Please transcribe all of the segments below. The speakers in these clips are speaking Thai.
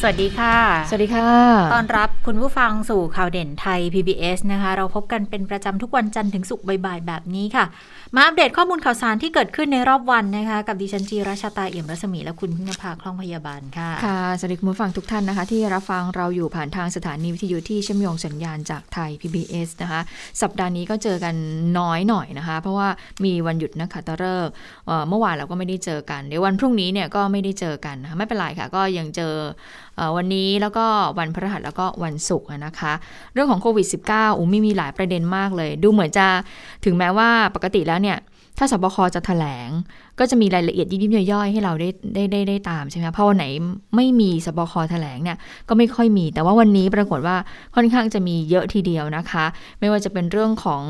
สวัสดีค่ะ สวัสดีค่ะต้อนรับคุณผู้ฟังสู่ข่าวเด่นไทย PBS นะคะ เราพบกันเป็นประจำทุกวันจันทร์ถึงศุกร์บ่ายๆแบบนี้ค่ะ มาอัปเดตข้อมูลข่าวสารที่เกิดขึ้นในรอบวันนะคะ กับดิฉันจีราชาตาเอี่ยมรัศมีและคุณพึ่งนภาคล่องพยาบาลค่ะ ค่ะ สวัสดีคุณผู้ฟังทุกท่านนะคะ ที่รับฟังเราอยู่ผ่านทางสถานีวิทยุที่เชื่อมโยงสัญญาณจากไทย PBS นะคะ สัปดาห์นี้ก็เจอกันน้อยหน่อยนะคะ เพราะว่ามีวันหยุดนะคะตะเริกเอ่อเมื่อวานเราก็ไม่ได้เจอกันเดี๋ยววันพรุ่งนี้เนี่ยก็ไม่ได้เจอกันนะคะไม่เป็นไรค่ะ ก็ยังเจอเอ่อวันนี้แล้วก็วันพฤหัสแล้วก็วันศุกร์นะคะ เรื่องของโควิด -19 อุ้มมีมีหลายประเด็นมากเลย ดูเหมือนจะถึงแม้ว่าปกติแล้วเนี่ย ถ้าสบคจะแถลง ก็จะมีรายละเอียดยิบๆย่อยๆ ให้เราได้ได้ได้ได้ตามใช่ไหมเพราะวันไหนไม่มีสบคแถลงเนี่ยก็ไม่ค่อยมี แต่ว่าวันนี้ปรากฏว่าค่อนข้างจะมีเยอะทีเดียวนะคะ ไม่ว่าจะเป็นเรื่องของ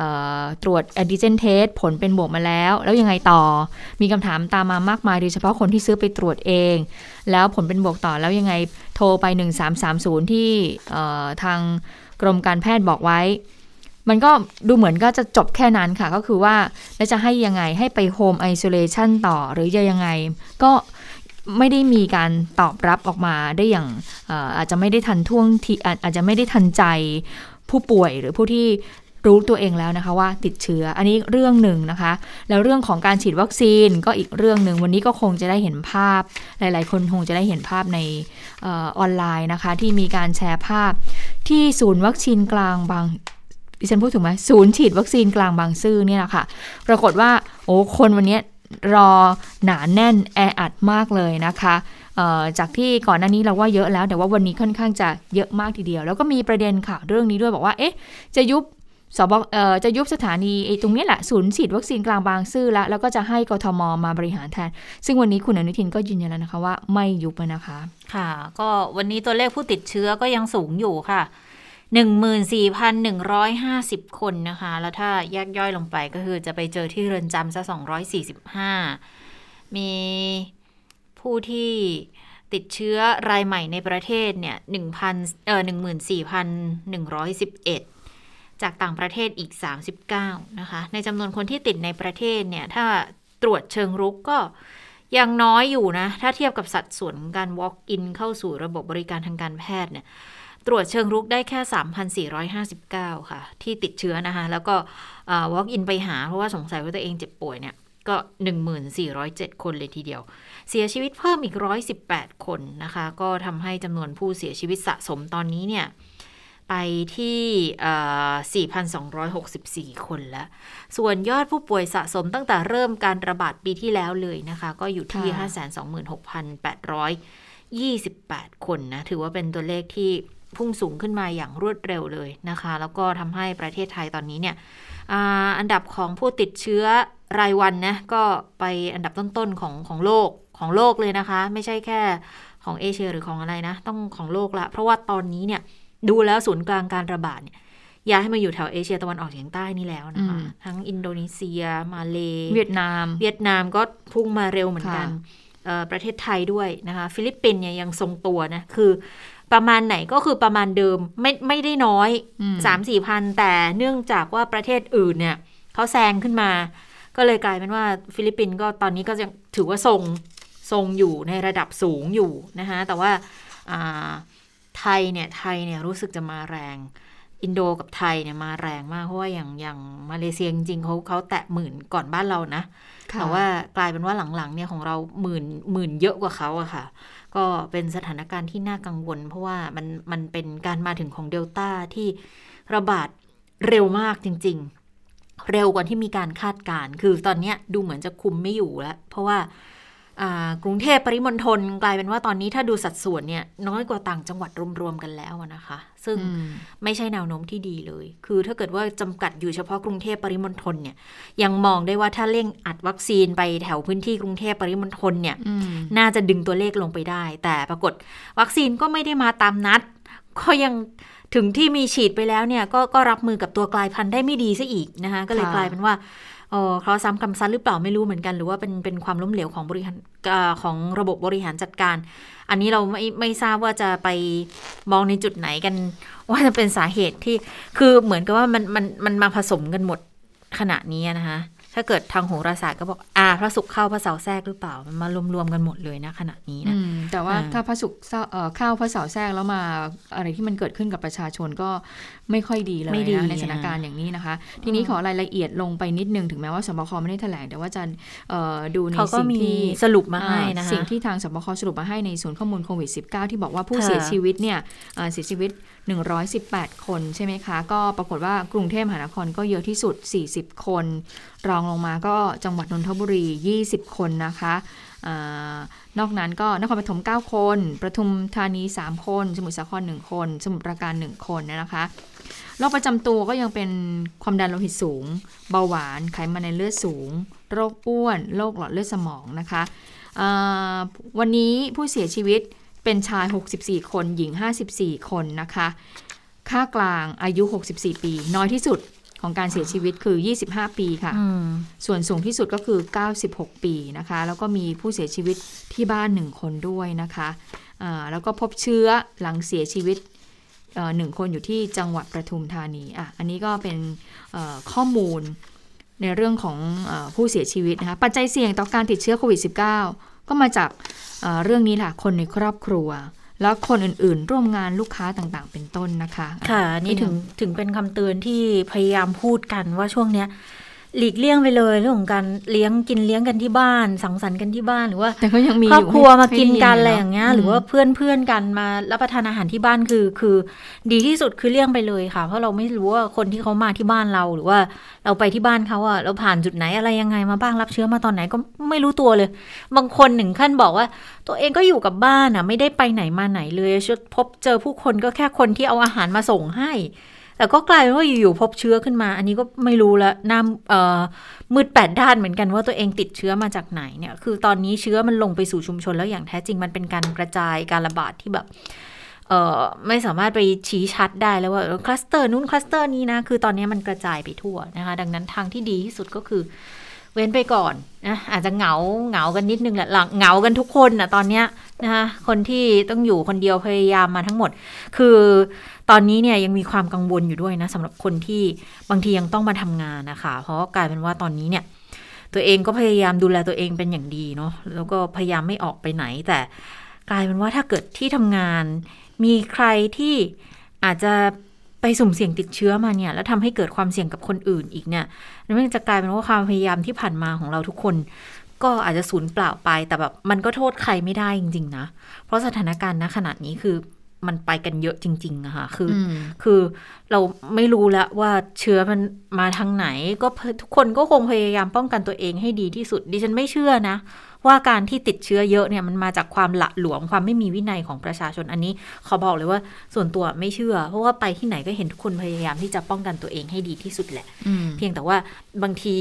ออตรวจแอนติเจนเทสผลเป็นบวกมาแล้ว แล้วยังไงต่อ มีคำถามตามมามากมายโดยเฉพาะคนที่ซื้อไปตรวจเอง แล้วผลเป็นบวกต่อแล้วยังไงโทรไป 1330 ที่เอ่ทางกรมการแพทย์บอกไว้ มันก็ดูเหมือนก็จะจบแค่นั้นค่ะ ก็คือว่าแล้วจะให้ยังไงให้ไป home isolation ต่อหรือจะยังไง ก็ไม่ได้มีการตอบรับออกมาได้อย่างเอ่อาจจะไม่ได้ทันท่วงทีอาจจะไม่ได้ทันใจผู้ป่วยหรือผู้ที่รู้ตัวเองแล้วนะคะว่าติดเชื้ออันนี้เรื่องหนึ่งนะคะ แล้วเรื่องของการฉีดวัคซีนก็อีกเรื่องหนึ่งวันนี้ก็คงจะได้เห็นภาพ หลาย ๆ คนคงจะได้เห็นภาพในออออนไลน์นะคะ ที่มีการแชร์ภาพที่ศูนย์วัคซีนกลางบาง ดิฉันพูดถูกไหมศูนย์ฉีดวัคซีนกลางบางซื่อเนี่ยนะคะปรากฏว่าโอ้คนวันนี้รอหนาแน่นแออัดมากเลยนะคะจากที่ก่อนหน้านี้เราว่าเยอะแล้ว แต่ว่าวันนี้ค่อนข้างจะเยอะมากทีเดียว แล้วก็มีประเด็นข่าวเรื่องนี้ด้วยบอกว่าเอ๊ะจะยุบสบเอ่อจะยุบสถานีตรงนี้แหละศูนย์ฉีดวัคซีนกลางบางซื่อแล้วแล้วก็จะให้กทมมาบริหารแทน ซึ่งวันนี้คุณอนุทินก็ยืนยันแล้วนะคะว่าไม่ยุบนะคะ ค่ะ ก็วันนี้ตัวเลขผู้ติดเชื้อก็ยังสูงอยู่ค่ะ 14,150 คนนะคะ แล้วถ้าแยกย่อยลงไปก็คือจะไปเจอที่เรือนจำซะ 245 มีผู้ที่ติดเชื้อรายใหม่ในประเทศเนี่ย1,000เอ่อ14,111 จากต่างประเทศอีก 39 นะคะ ในจำนวนคนที่ติดในประเทศเนี่ย ถ้าตรวจเชิงรุกก็ยังน้อยอยู่นะ ถ้าเทียบกับสัดส่วนการ walk in เข้าสู่ระบบบริการทางการแพทย์เนี่ย ตรวจเชิงรุกได้แค่ 3,459 ค่ะ ที่ติดเชื้อนะคะ แล้วก็ walk in ไปหา เพราะว่าสงสัยว่าตัวเองเจ็บป่วยเนี่ย ก็ 1407 คนเลยทีเดียว เสียชีวิตเพิ่มอีก 118 คนนะคะ ก็ทำให้จำนวนผู้เสียชีวิตสะสมตอนนี้เนี่ยไปที่ 4,264 คนแล้ว ส่วนยอดผู้ป่วยสะสมตั้งแต่เริ่มการระบาดปีที่แล้วเลยนะคะ ก็อยู่ที่ค่ะ526,828 คนนะ ถือว่าเป็นตัวเลขที่ พุ่งสูงขึ้นมาอย่างรวดเร็วเลยนะคะ แล้วก็ทำให้ประเทศไทยตอนนี้เนี่ยอาอันดับของผู้ติดเชื้อรายวันนะก็ไปอันดับต้นๆของของโลกของโลกเลยนะคะ ไม่ใช่แค่ของเอเชียหรือของอะไรนะ ต้องของโลกละ เพราะว่าตอนนี้เนี่ยดูแล้วศูนย์กลางการระบาดเนี่ยย้ายให้มาอยู่แถวเอเชียตะวันออกเฉียงใต้นี่แล้วนะคะอืมทั้งอินโดนีเซีย มาเลเวียดนาม เวียดนามก็พุ่งมาเร็วเหมือนกันค่ะเอ่อประเทศไทยด้วยนะคะ ฟิลิปปินส์เนี่ยยังทรงตัวนะ คือ ประมาณไหนก็คือประมาณเดิมไม่ไม่ได้น้อยอืมสามสี่พันแต่เนื่องจากว่าประเทศอื่นเนี่ยเขาแซงขึ้นมา ก็เลยกลายเป็นว่าฟิลิปปินส์ก็ตอนนี้ก็ยังถือว่าทรงทรงอยู่ในระดับสูงอยู่นะคะแต่ว่าอ่าไทยเนี่ยไทยเนี่ยรู้สึกจะมาแรง อินโดกับไทยเนี่ยมาแรงมากเพราะว่าอย่างอย่างมาเลเซียจริงๆเขาเขาแตะหมื่นก่อนบ้านเรานะค่ะแต่ว่ากลายเป็นว่าหลังๆเนี่ยของเราหมื่นหมื่นเยอะกว่าเขาอะค่ะ ก็เป็นสถานการณ์ที่น่ากังวล เพราะว่ามันมันเป็นการมาถึงของเดลต้าที่ระบาดเร็วมากจริง ๆ เร็วกว่าที่มีการคาดการณ์คือตอนนี้ดูเหมือนจะคุมไม่อยู่แล้ว เพราะว่า กรุงเทพปริมณฑลกลายเป็นว่าตอนนี้ถ้าดูสัดส่วนเนี่ยน้อยกว่าต่างจังหวัดรวมๆกันแล้วอะนะคะ ซึ่งอืมไม่ใช่แนวโน้มที่ดีเลย คือถ้าเกิดว่าจำกัดอยู่เฉพาะกรุงเทพปริมณฑลเนี่ยยังมองได้ว่าถ้าเร่งอัดวัคซีนไปแถวพื้นที่กรุงเทพปริมณฑลเนี่ยอืมน่าจะดึงตัวเลขลงไปได้ แต่ปรากฏวัคซีนก็ไม่ได้มาตามนัด ก็ยังถึงที่มีฉีดไปแล้วเนี่ยก็ก็รับมือกับตัวกลายพันธุ์ได้ไม่ดีซะอีกนะคะก็เลยค่ะกลายเป็นว่า เออเคราะห์ซ้ำกรรมซัดหรือเปล่าไม่รู้เหมือนกัน หรือว่าเป็นเป็นความล้มเหลวของบริหารของระบบบริหารจัดการ อันนี้เราไม่ไม่ทราบว่าจะไปมองในจุดไหนกัน ว่าจะเป็นสาเหตุที่คือเหมือนกับว่ามันมันมันมาผสมกันหมดขณะนี้นะคะ ถ้าเกิดทางโหราศาสตร์ก็บอกอ่าพระศุกร์เข้าพระเสาร์แทรกหรือเปล่ามันมารวมๆกันหมดเลยนะขณะนี้นะอืมแต่ว่าอ่าถ้าพระศุกร์เศร้าเอ่อเข้าพระเสาร์แทรกแล้วมาอะไรที่มันเกิดขึ้นกับประชาชนก็ไม่ค่อยดีเลยไม่ดีนะในสถานการณ์อย่างนี้นะคะ ทีนี้ขอรายละเอียดลงไปนิดนึงถึงแม้ว่าสบคไม่ได้แถลงแต่ว่าจะเอ่อดูในเขาก็สิ่งมีที่สรุปมาให้นะคะสิ่งที่ทางสบคสรุปมาให้ในศูนย์ข้อมูลโควิด -19 ที่บอกว่าผู้ค่ะเสียชีวิตเนี่ยเอ่อเสียชีวิต118 คนใช่ไหมคะ ก็ปรากฏว่ากรุงเทพมหานครก็เยอะที่สุด 40 คน รองลงมาก็จังหวัดนนทบุรี 20 คนนะคะอนอกนั้นก็นครปฐม 9 คน ประทุมธานี 3 คน สมุทรสาคร 1 คน สมุทรปราการ 1 คนนะคะโรคประจำตัวก็ยังเป็นความดันโลหิตสูง เบาหวาน ไขมันในเลือดสูง โรคอ้วน โรคหลอดเลือดสมองนะคะ วันนี้ผู้เสียชีวิต เป็นชาย 64 คน หญิง 54 คนนะคะ ค่ากลางอายุ 64 ปี น้อยที่สุดของการเสียชีวิตคือ 25 ปีค่ะอืมส่วนสูงที่สุดก็คือ 96 ปีนะคะ แล้วก็มีผู้เสียชีวิตที่บ้าน1คนด้วยนะคะอ่าแล้วก็พบเชื้อหลังเสียชีวิตเอ่อหนึ่งคนอยู่ที่จังหวัดประทุมธานีอะอันนี้ก็เป็นเอ่อข้อมูลในเรื่องของเออผู้เสียชีวิตนะคะ ปัจจัยเสี่ยงต่อการติดเชื้อโควิด -19 ก็มาจากเรื่องนี้แหละคนในครอบครัว แล้วคนอื่นๆ ร่วมงานลูกค้าต่างๆ เป็นต้นนะคะ ค่ะนี่ถึงถึงเป็นคำเตือนที่พยายามพูดกันว่าช่วงเนี้ย หลีกเลี่ยงไปเลยเรื่องของการเลี้ยงกินเลี้ยงกันที่บ้าน สังสรรค์กันที่บ้านหรือว่าแต่ก็ยังมีครอบครัวให้มากินกันให้อะไรได้อย่างเงี้ยนะหรือว่าเพื่อนเพื่อนกันมารับประทานอาหารที่บ้านคือ คือ ดีที่สุดคือเลี่ยงไปเลยค่ะ เพราะเราไม่รู้ว่าคนที่เขามาที่บ้านเราหรือว่าเราไปที่บ้านเขาอะเราผ่านจุดไหนอะไรยังไงมาบ้างรับเชื้อมาตอนไหนก็ไม่รู้ตัวเลย บางคนหนึ่งขั้นบอกว่า ตัวเองก็อยู่กับบ้านอะไม่ได้ไปไหนมาไหนเลยชพบเจอผู้คนก็แค่คนที่เอาอาหารมาส่งให้ แต่ก็กลายเป็นว่าอยู่ๆพบเชื้อขึ้นมา อันนี้ก็ไม่รู้ละน้ำเอ่อมืดแปดด้านเหมือนกันว่าตัวเองติดเชื้อมาจากไหนเนี่ย คือตอนนี้เชื้อมันลงไปสู่ชุมชนแล้วอย่างแท้จริงมันเป็นการกระจายการระบาดที่แบบเอ่อไม่สามารถไปชี้ชัดได้แล้วว่าคลัสเตอร์นู้นคลัสเตอร์นี้นะ คือตอนนี้มันกระจายไปทั่วนะคะ ดังนั้นทางที่ดีที่สุดก็คือ เว้นไปก่อนนะอาจจะเหงาเหงากันนิดนึงแหละหลังเหงากันทุกคนนะตอนเนี้ยนะคะคนที่ต้องอยู่คนเดียวพยายามมาทั้งหมด คือ ตอนนี้เนี่ยยังมีความกังวลอยู่ด้วยนะสำหรับคนที่บางทียังต้องมาทำงานนะคะ เพราะกลายเป็นว่าตอนนี้เนี่ย ตัวเองก็พยายามดูแลตัวเองเป็นอย่างดีเนาะแล้วก็พยายามไม่ออกไปไหน แต่กลายเป็นว่าถ้าเกิดที่ทำงาน มีใครที่อาจจะไปสุ่มเสี่ยงติดเชื้อมาเนี่ยแล้วทำให้เกิดความเสี่ยงกับคนอื่นอีกเนี่ยมันจะกลายเป็นว่าความพยายามที่ผ่านมาของเราทุกคน ก็อาจจะสูญเปล่าไปแต่แบบมันก็โทษใครไม่ได้จริง ๆ นะ เพราะสถานการณ์ณขนาดนี้คือ มันไปกันเยอะจริงๆอะค่ะ คือออืมคือเราไม่รู้แล้วว่าเชื้อมันมาทางไหน ก็ทุกคนก็คงพยายามป้องกันตัวเองให้ดีที่สุด ดิฉันไม่เชื่อนะ ว่าการที่ติดเชื้อเยอะเนี่ยมันมาจากความหละหลวมความไม่มีวินัยของประชาชนอันนี้ขอบอกเลยว่าส่วนตัวไม่เชื่อ เพราะว่าไปที่ไหนก็เห็นทุกคนพยายามที่จะป้องกันตัวเองให้ดีที่สุดแหละอืมเพียงแต่ว่าบางที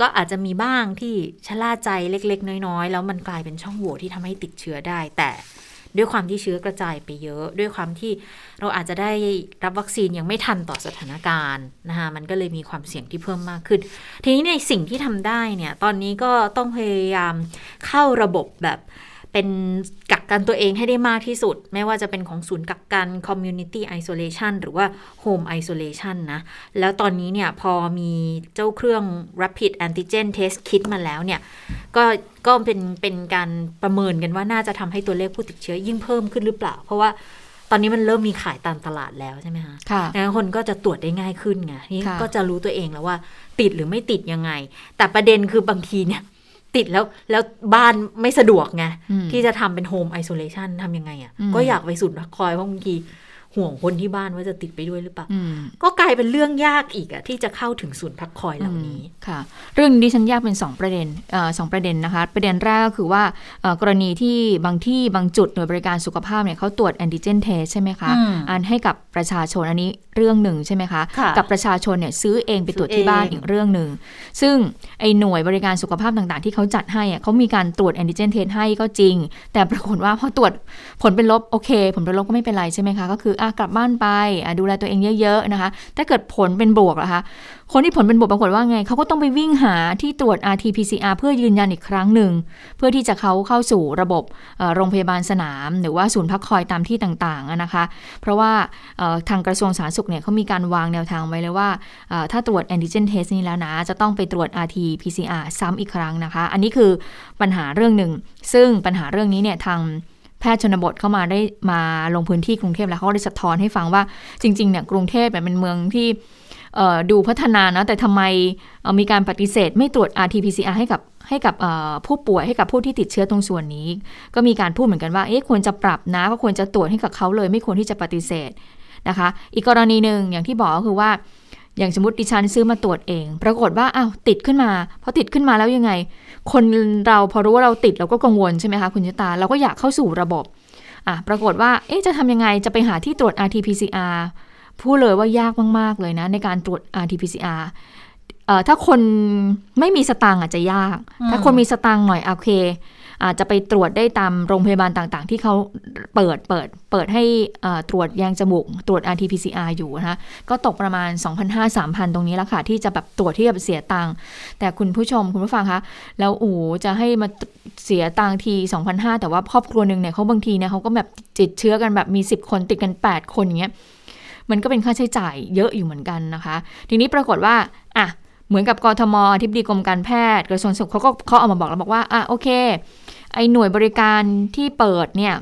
ก็อาจจะมีบ้างที่ชะล่าใจเล็ก ๆ น้อยๆ แล้วมันกลายเป็นช่องโหว่ที่ทำให้ติดเชื้อได้แต่ ด้วยความที่เชื้อกระจายไปเยอะ ด้วยความที่เราอาจจะได้รับวัคซีนยังไม่ทันต่อสถานการณ์นะคะมันก็เลยมีความเสี่ยงที่เพิ่มมากขึ้น ทีนี้ในสิ่งที่ทำได้เนี่ยตอนนี้ก็ต้องพยายามเข้าระบบแบบ เป็นกักกันตัวเองให้ได้มากที่สุด ไม่ว่าจะเป็นของศูนย์กักกัน community isolation หรือว่า home isolation นะ แล้วตอนนี้เนี่ยพอมีเจ้าเครื่อง rapid antigen test kit มาแล้วเนี่ย ก็ก็เป็นเป็นการประเมินกันว่าน่าจะทำให้ตัวเลขผู้ติดเชื้อยิ่งเพิ่มขึ้นหรือเปล่า เพราะว่าตอนนี้มันเริ่มมีขายตามตลาดแล้วใช่ไหมคะค่ะดังนั้นคนก็จะตรวจได้ง่ายขึ้นไง นี่ค่ะก็จะรู้ตัวเองแล้วว่าติดหรือไม่ติดยังไง แต่ประเด็นคือบางทีเนี่ย ติดแล้วแล้วบ้านไม่สะดวกไงอืมที่จะทำเป็นโฮมไอโซเลชันทำยังไงอะ่ะอืมก็อยากไปสุดคอยเพราะบางที ห่วงคนที่บ้านว่าจะติดไปด้วยหรือเปล่าอืมก็กลายเป็นเรื่องยากอีกอะที่จะเข้าถึงศูนย์พักคอยเหล่านี้ค่ะ เรื่องนี้ฉันแยกเป็น 2 ประเด็นเอ่อสองประเด็นนะคะ ประเด็นแรกก็คือว่าเอ่อกรณีที่บางที่บางจุดหน่วยบริการสุขภาพเนี่ยเขาตรวจแอนติเจนเทสใช่ไหมคะอืมอันให้กับประชาชนอันนี้เรื่องหนึ่งใช่ไหมคะค่ะกับประชาชนเนี่ยซื้อเองไปตรวจที่ซื้อเองบ้านอีกเรื่องหนึ่งซึ่งไอ้หน่วยบริการสุขภาพต่างๆ ที่เขาจัดให้อะเขามีการตรวจแอนติเจนเทสให้ก็จริง แต่ปรากฏว่าพอตรวจผลเป็นลบโอเค ผลเป็นลบก็ไม่เป็นไรใช่ไหมคะก็คืออะกลับบ้านไปอะดูแลตัวเองเยอะๆนะคะ ถ้าเกิดผลเป็นบวกล่ะคะ คนที่ผลเป็นบวกปรากฏว่าไงเขาก็ต้องไปวิ่งหาที่ตรวจ RT-PCR เพื่อยืนยันอีกครั้งหนึ่ง เพื่อที่จะเขาเข้าสู่ระบบโรงพยาบาลสนาม หรือว่าศูนย์พักคอยตามที่ต่างๆนะคะ เพราะว่าทางกระทรวงสาธารณสุขเนี่ยเขามีการวางแนวทางไว้เลยว่า ถ้าตรวจแอนติเจนเทสนี้แล้วนะ จะต้องไปตรวจ RT-PCR ซ้ำอีกครั้งนะคะ อันนี้คือปัญหาเรื่องหนึ่ง ซึ่งปัญหาเรื่องนี้เนี่ยทาง แพทย์ชนบทเข้ามาได้มาลงพื้นที่กรุงเทพแล้วเขาก็ได้สะท้อนให้ฟังว่าจริงๆเนี่ยกรุงเทพเนี่ยเป็นเมืองที่ดูพัฒนานะแต่ทำไมมีการปฏิเสธไม่ตรวจ RT-PCR ให้กับให้กับผู้ป่วยให้กับผู้ที่ติดเชื้อตรงส่วนนี้ ก็มีการพูดเหมือนกันว่าเอ๊ะควรจะปรับนะก็ควรจะตรวจให้กับเขาเลย ไม่ควรที่จะปฏิเสธนะคะ อีกกรณีหนึ่งอย่างที่บอกก็คือว่า อย่างสมมติดิฉันซื้อมาตรวจเอง ปรากฏว่าอ้าวติดขึ้นมาพอติดขึ้นมาแล้วยังไง คนเราพอรู้ว่าเราติดเราก็กังวลใช่ไหมคะคุณชะตา เราก็อยากเข้าสู่ระบบอะปรากฏว่าเอ๊ะจะทำยังไงจะไปหาที่ตรวจ RT-PCR พูดเลยว่ายากมาก ๆ เลยนะ ในการตรวจ RT-PCR เอ่อถ้าคนไม่มีสตางค์อาจจะยาก ถ้าคนมีสตางค์หน่อยโอเค อาจจะไปตรวจได้ตามโรงพยาบาลต่างๆ ที่เขาเปิดเปิดเปิดให้ตรวจยางจมูก ตรวจ RT-PCR อยู่นะคะก็ตกประมาณ 2,500-3,000 ตรงนี้แล้วค่ะ ที่จะแบบตรวจที่จะเสียตังค์แต่คุณผู้ชมคุณผู้ฟังคะ แล้วโอ้จะให้มาเสียตังค์ที 2,500 แต่ว่าครอบครัวหนึ่งเนี่ยเขาบางทีเนี่ยเขาก็แบบติดเชื้อกันแบบมี 10 คนติดกัน 8 คนอย่างเงี้ยมันก็เป็นค่าใช้จ่ายเยอะอยู่เหมือนกันนะคะ ทีนี้ปรากฏว่าอะเหมือนกับกทมทิบดีกรมการแพทย์กระทรวงสุขเขาก็เขาเอามาบอกแล้วบอกว่าอะโอเค ไอ้หน่วยบริการที่เปิดเนี่ย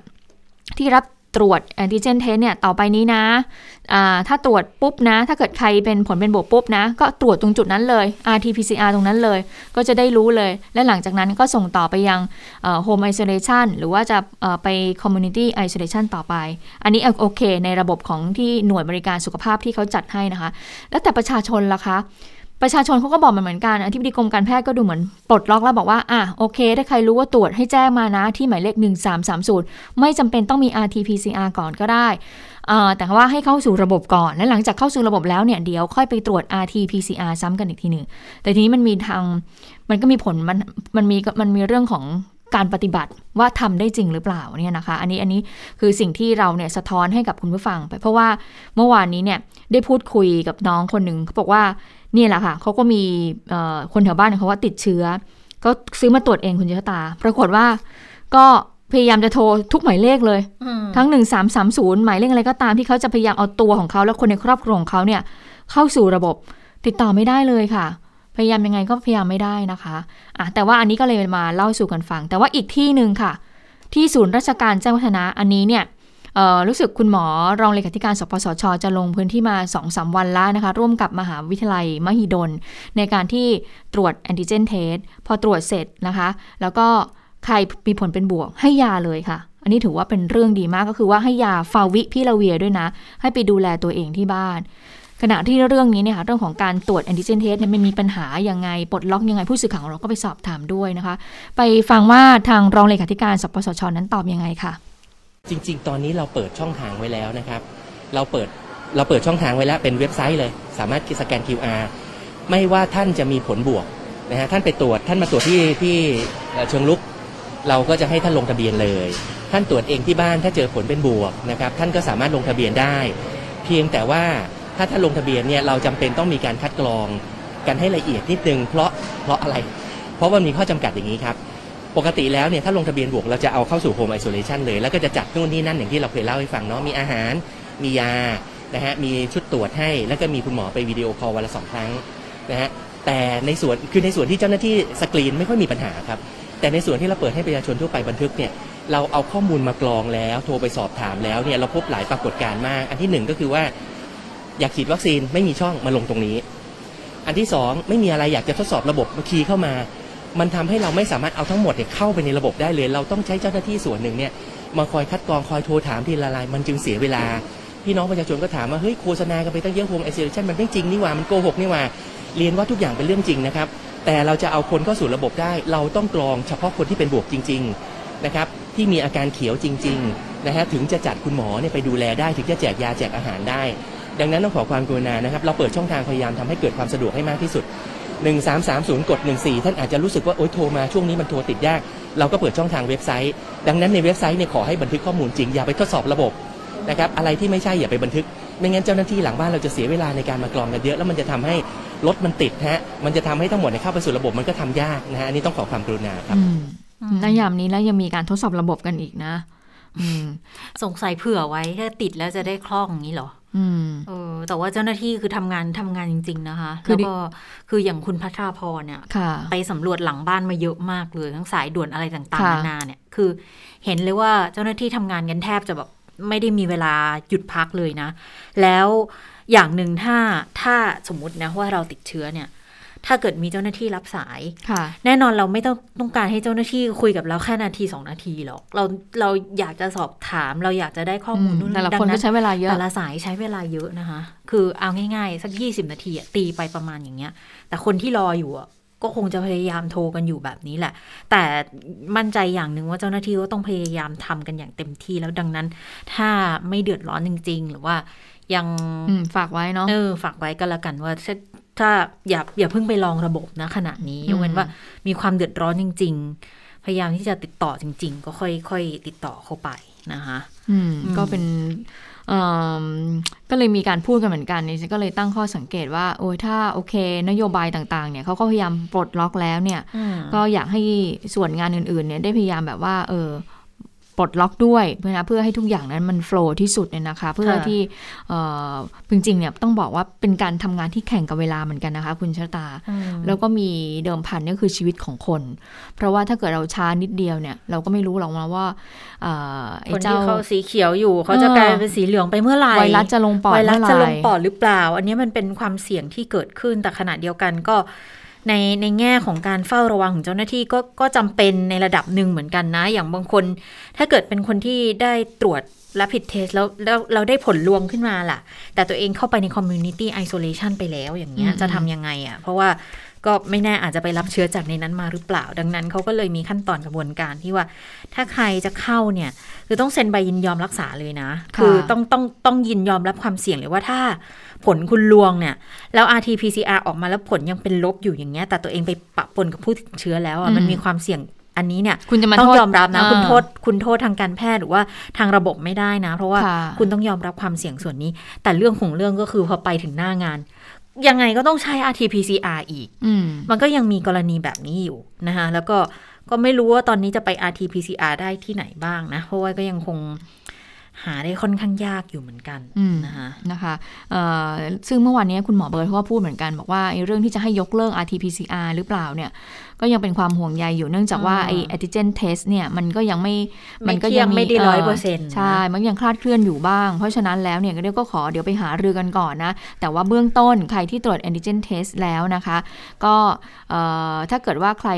ที่รับตรวจ antigen test เนี่ยต่อไปนี้นะถ้าตรวจปุ๊บนะ ถ้าเกิดใครเป็นผลเป็นบวกปุ๊บนะ ก็ตรวจตรงจุดนั้นเลย RT-PCR ตรงนั้นเลย ก็จะได้รู้เลย และหลังจากนั้นก็ส่งต่อไปยัง home isolation หรือว่าจะไป community isolation ต่อไป อันนี้โอเค ในระบบของที่หน่วยบริการสุขภาพที่เขาจัดให้นะคะ แล้วแต่ประชาชนล่ะคะ ประชาชนเขาก็บอกมาเหมือนกันอธิบดีกรมการแพทย์ก็ดูเหมือนปลดล็อกแล้วบอกว่าอะโอเค ถ้าใครรู้ว่าตรวจให้แจ้งมานะที่หมายเลข 1330 ไม่จำเป็นต้องมี RT-PCR ก่อนก็ได้แต่ว่าให้เข้าสู่ระบบก่อน และหลังจากเข้าสู่ระบบแล้วเนี่ยเดี๋ยวค่อยไปตรวจ RT-PCR ซ้ำกันอีกทีหนึ่ง แต่ทีนี้มันมีทางมันก็มีผลมันมันมีมันมีเรื่องของการปฏิบัติว่าทำได้จริงหรือเปล่าเนี่ยนะคะ อันนี้อันนี้คือสิ่งที่เราเนี่ยสะท้อนให้กับคุณผู้ฟังไป เพราะว่าเมื่อวานนี้เนี่ยได้พูดคุยกับน้องคนหนึ่งเขาบอกว่า นี่แหละค่ะเขาก็มีเอ่อคนแถวบ้านเขาว่าติดเชื้อ ก็ซื้อมาตรวจเองคุณเจษตา ปรากฏว่าก็พยายามจะโทรทุกหมายเลขเลยอืมทั้ง1330หมายเลขอะไรก็ตามที่เขาจะพยายามเอาตัวของเขาและคนในครอบครัวของเขาเนี่ยเข้าสู่ระบบติดต่อไม่ได้เลยค่ะ พยายามยังไงก็พยายามไม่ได้นะคะอะแต่ว่าอันนี้ก็เลยมาเล่าสู่กันฟัง แต่ว่าอีกที่หนึ่งค่ะ ที่ศูนย์ราชการแจ้งวัฒนะอันนี้เนี่ยเอ่อ รู้สึกคุณหมอรองเลขาธิการสปสช จะลงพื้นที่มา2-3วันแล้วนะคะ ร่วมกับมหาวิทยาลัยมหิดล ในการที่ตรวจ antigen test พอตรวจเสร็จนะคะ แล้วก็ใครมีผลเป็นบวกให้ยาเลยค่ะ อันนี้ถือว่าเป็นเรื่องดีมากก็คือว่าให้ยาฟาวิพิราเวียร์ด้วยนะ ให้ไปดูแลตัวเองที่บ้านขณะที่เรื่องนี้เนี่ยค่ะเรื่องของการตรวจ antigen test เนี่ยมันมีปัญหายังไงปลดล็อกยังไงผู้สื่อข่าวเราก็ไปสอบถามด้วยนะคะ ไปฟังว่าทางรองเลขาธิการสปสชนั้นตอบยังไงค่ะ จริง ๆ ตอนนี้เราเปิดช่องทางไว้แล้วนะครับ เราเปิดเราเปิดช่องทางไว้แล้วเป็นเว็บไซต์เลย สามารถสแกน QR ไม่ว่าท่านจะมีผลบวกนะฮะท่านไปตรวจท่านมาตรวจที่ที่เชิงลุก เราก็จะให้ท่านลงทะเบียนเลย ท่านตรวจเองที่บ้านถ้าเจอผลเป็นบวกนะครับ ท่านก็สามารถลงทะเบียนได้ เพียงแต่ว่าถ้าท่านลงทะเบียนเนี่ยเราจำเป็นต้องมีการคัดกรองกันให้ละเอียดนิดนึงเพราะเพราะอะไร เพราะว่ามีข้อจำกัดอย่างนี้ครับ ปกติแล้วเนี่ยถ้าลงทะเบียนบวกเราจะเอาเข้าสู่โฮมไอโซเลชันเลย แล้วก็จะจัดนู่นนี่นั่นอย่างที่เราเคยเล่าให้ฟังเนาะมีอาหาร มียานะฮะมีชุดตรวจให้ แล้วก็มีคุณหมอไปวิดีโอคอลวันละสองครั้งนะฮะแต่ในส่วนคือในส่วนที่เจ้าหน้าที่สกรีนไม่ค่อยมีปัญหาครับแต่ในส่วนที่เราเปิดให้ประชาชนทั่วไปบันทึกเนี่ยเราเอาข้อมูลมากรองแล้ว โทรไปสอบถามแล้วเนี่ยเราพบหลายปรากฏการณ์มาก อันที่หนึ่งก็คือว่าอยากฉีดวัคซีนไม่มีช่องมาลงตรงนี้ อันที่สองไม่มีอะไรอยากจะทดสอบระบบ key เข้ามา มันทำให้เราไม่สามารถเอาทั้งหมดเนี่ยเข้าไปในระบบได้เลย เราต้องใช้เจ้าหน้าที่ส่วนหนึ่งเนี่ยมาคอยคัดกรองคอยโทรถามทีละราย มันจึงเสียเวลา พี่น้องประชาชนก็ถามว่าเฮ้ยโฆษณากันไปตั้งเยอะโฮมไอเซชันมันไม่จริงนี่หว่ามันโกหกนี่หว่าเรียนว่าทุกอย่างเป็นเรื่องจริงนะครับ แต่เราจะเอาคนเข้าสู่ระบบได้ เราต้องกรองเฉพาะคนที่เป็นบวกจริง ๆนะครับ ที่มีอาการเขียวจริง ๆ นะฮะถึงจะจัดคุณหมอเนี่ยไปดูแลได้ถึงจะแจกยาแจกอาหารได้ ดังนั้นต้องขอความกรุณานะครับ เราเปิดช่องทางพยายามทำให้เกิดความสะดวกให้มากที่สุด 1330 กด 14 ท่านอาจจะรู้สึกว่า โอ๊ยโทรมาช่วงนี้มันโทรติดยาก เราก็เปิดช่องทางเว็บไซต์ ดังนั้นในเว็บไซต์เนี่ยขอให้บันทึกข้อมูลจริง อย่าไปทดสอบระบบนะครับอะไรที่ไม่ใช่อย่าไปบันทึก ไม่งั้นเจ้าหน้าที่หลังบ้านเราจะเสียเวลาในการมากรองกันเยอะ แล้วมันจะทำให้รถมันติดฮะมันจะทำให้ทั้งหมดเนี่ยเข้าไปสู่ระบบมันก็ทำยากนะฮะอันนี้ต้องขอความกรุณาครับอืมอืมในยามนี้แล้วยังมีการทดสอบระบบกันอีกนะอืมสงสัยเผื่อไว้ถ้าติดแล้วจะได้คล่องอย่างนี้เหรออืม เออ แต่ว่าเจ้าหน้าที่คือทำงานทำงานจริง ๆ นะคะคือแล้วดิก็คืออย่างคุณพัทราพรเนี่ยค่ะไปสำรวจหลังบ้านมาเยอะมากเลย ทั้งสายด่วนอะไรต่างๆค่ะนานาเนี่ย คือเห็นเลยว่าเจ้าหน้าที่ทำงานกันแทบจะแบบไม่ได้มีเวลาหยุดพักเลยนะ แล้วอย่างหนึ่งถ้าถ้าสมมตินะว่าเราติดเชื้อเนี่ย ถ้าเกิดมีเจ้าหน้าที่รับสายค่ะแน่นอนเราไม่ต้องต้องการให้เจ้าหน้าที่คุยกับเราแค่นาทีสองนาทีหรอก เราเราอยากจะสอบถามเราอยากจะได้ข้อมูลนู่นแต่ละดัคนงก็ใช้เวลาเยอะแต่ละสายใช้เวลาเยอะนะคะ คือเอาง่ายๆ สักยี่สิบนาทีอะตีไปประมาณอย่างเงี้ย แต่คนที่รออยู่อะก็คงจะพยายามโทรกันอยู่แบบนี้แหละ แต่มั่นใจอย่างหนึ่งว่าเจ้าหน้าที่ก็ต้องพยายามทำกันอย่างเต็มที่แล้วดังนั้น ถ้าไม่เดือดร้อนจริง ๆ หรือว่ายังอืมฝากไว้เนาะเออฝากไว้ก็แล้วกันว่า ถ้าถ้าอย่าอย่าเพิ่งไปลองระบบนะขณะนี้ยกเว้นว่ามีความเดือดร้อนจริง ๆ พยายามที่จะติดต่อจริง ๆ ก็ค่อยค่อยติดต่อเข้าไปนะคะอืมอืมก็เป็นเอิ่มก็เลยมีการพูดกันเหมือนกันนี่ฉันก็เลยตั้งข้อสังเกตว่า โอ้ยถ้าโอเคนโยบายต่างๆเนี่ยเขาก็พยายามปลดล็อกแล้วเนี่ย ก็อยากให้ส่วนงานอื่นๆเนี่ยได้พยายามแบบว่า เออ ปลดล็อกด้วยเพื่อนะเพื่อให้ทุกอย่างนั้นมันโฟล์ที่สุดเนี่ยนะคะ เพื่อค่ะที่เอ่อจริงๆเนี่ยต้องบอกว่าเป็นการทำงานที่แข่งกับเวลาเหมือนกันนะคะ คุณชะตาอืมแล้วก็มีเดิมพันเนี่ยคือชีวิตของคน เพราะว่าถ้าเกิดเราช้านิดเดียวเนี่ย เราก็ไม่รู้หรอกนะว่าเอ่อไอ้คนเจ้าที่เขาสีเขียวอยู่เขาจะเออกลายเป็นสีเหลืองไปเมื่อไหร่ไวรัสจะลงปอดไวรัสเมื่อจะไหลร่งปอดหรือเปล่า อันนี้มันเป็นความเสี่ยงที่เกิดขึ้นแต่ขณะเดียวกันก็ ในในแง่ของการเฝ้าระวังของเจ้าหน้าที่ก็ก็จำเป็นในระดับหนึ่งเหมือนกันนะ อย่างบางคน ถ้าเกิดเป็นคนที่ได้ตรวจและผิดเทสแล้วแล้วเราได้ผลลวงขึ้นมาล่ะ แต่ตัวเองเข้าไปใน community isolation ไปแล้วอย่างเงี้ยอืมจะทำยังไงอะ่ะ เพราะว่าก็ไม่แน่อาจจะไปรับเชื้อจากในนั้นมาหรือเปล่า ดังนั้นเขาก็เลยมีขั้นตอนกระบวนการที่ว่า ถ้าใครจะเข้าเนี่ย คือต้องเซ็นใบยินยอมรักษาเลยนะค่ะคือต้องต้องต้องยินยอมรับความเสี่ยงเลยว่าถ้า ผลคุณลวงเนี่ย แล้ว RT-PCR ออกมาแล้วผลยังเป็นลบอยู่อย่างเงี้ย แต่ตัวเองไปปะปนกับผู้ติดเชื้อแล้วอือะมมันมีความเสี่ยงอันนี้เนี่ยคุณจะมาต้อโทงษยอมรับนะาคุณโทษคุณโทษทางการแพทย์หรือว่าทางระบบไม่ได้นะ เพราะว่าค่ะคุณต้องยอมรับความเสี่ยงส่วนนี้ แต่เรื่องของเรื่องก็คือพอไปถึงหน้างาน ยังไงก็ต้องใช้ RT-PCR อีกอืมมันก็ยังมีกรณีแบบนี้อยู่นะคะแล้วก็ก็ไม่รู้ว่าตอนนี้จะไป RT-PCR ได้ที่ไหนบ้างนะ เพราะว่าก็ยังคง หาได้ค่อนข้างยากอยู่เหมือนกันอืมนะคะนะคะเอ่อซึ่งเมื่อวานนี้คุณหมอเบิร์ตเขาก็พูดเหมือนกัน บอกว่าไอ้เรื่องที่จะให้ยกเลิก RT-PCR หรือเปล่าเนี่ย ก็ยังเป็นความห่วงใยอยู่เนื่องจากว่าอืมไอ้ antigen test เนี่ยมันก็ยังไม่ไม่ก็เที่ยงไม่ได้เ100%ใช่ มันยังคลาดเคลื่อนอยู่บ้าง เพราะฉะนั้นแล้วเนี่ยก็เรียกก็ขอเดี๋ยวไปหารือกันก่อนนะ แต่ว่าเบื้องต้นใครที่ตรวจ antigen test แล้วนะคะ ก็เอ่อถ้าเกิดว่าใคร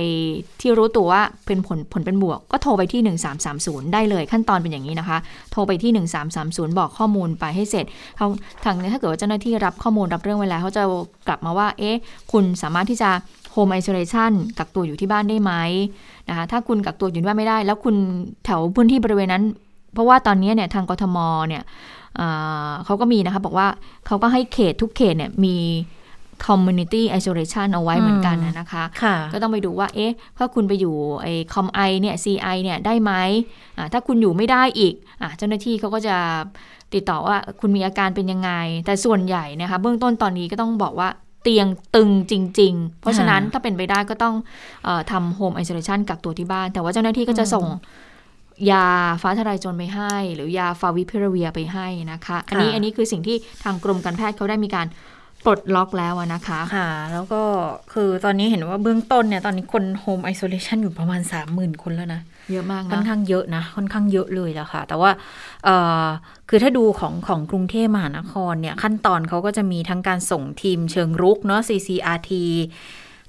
ที่รู้ตัวว่าเป็นผลผลเป็นบวก ก็โทรไปที่ 1330 ได้เลยขั้นตอนเป็นอย่างนี้นะคะ โทรไปที่ 1330 บอกข้อมูลไปให้เสร็จเขาทางนี้ถ้าเกิดว่าเจ้าหน้าที่รับข้อมูลรับเรื่องไว้แล้วเขาจะกลับมาว่า เอ๊ะ คุณสามารถที่จะ home isolation กักตัวอยู่ที่บ้านได้ไหมนะคะถ้าคุณกักตัวอยู่ที่บ้านไม่ได้ แล้วคุณแถวพื้นที่บริเวณนั้น เพราะว่าตอนนี้เนี่ยทางกทมเนี่ยอ่าเขาก็มีนะคะบอกว่าเขาก็ให้เขตทุกเขตเนี่ยมี community isolation เอาไว้เหมือนกันนะนะคะค่ะก็ต้องไปดูว่า เอ๊ะ ถ้าคุณไปอยู่ไอ้คอมไอเนี่ย CI เนี่ย ได้ไหมอ่าถ้าคุณอยู่ไม่ได้อีกอ่าเจ้าหน้าที่เขาก็จะติดต่อว่าคุณมีอาการเป็นยังไง แต่ส่วนใหญ่นะคะ เบื้องต้นตอนนี้ก็ต้องบอกว่า เตียงตึงจริง ๆ เพราะฉะนั้นถ้าเป็นไปได้ก็ต้องเออทำโฮมไอโซเลชันกักตัวที่บ้าน แต่ว่าเจ้าหน้าที่ก็จะส่งยาฟ้าทลายโจรไปให้ หรือยาฟาวิพิราเวียไปให้นะคะ อันนี้ค่ะอันนี้คือสิ่งที่ทางกรมการแพทย์เขาได้มีการ ปลดล็อกแล้วอะนะคะค่ะ แล้วก็คือตอนนี้เห็นว่าเบื้องต้นเนี่ย ตอนนี้คน home isolation อยู่ประมาณ 30,000 คนแล้วนะ เยอะมากค่อนนะข้างเยอะนะ ค่อนข้างเยอะเลยละค่ะ แต่ว่าเอ่อคือถ้าดูของของกรุงเทพมหานครเนี่ย ขั้นตอนเขาก็จะมีทั้งการส่งทีมเชิงรุกเนาะ CCRT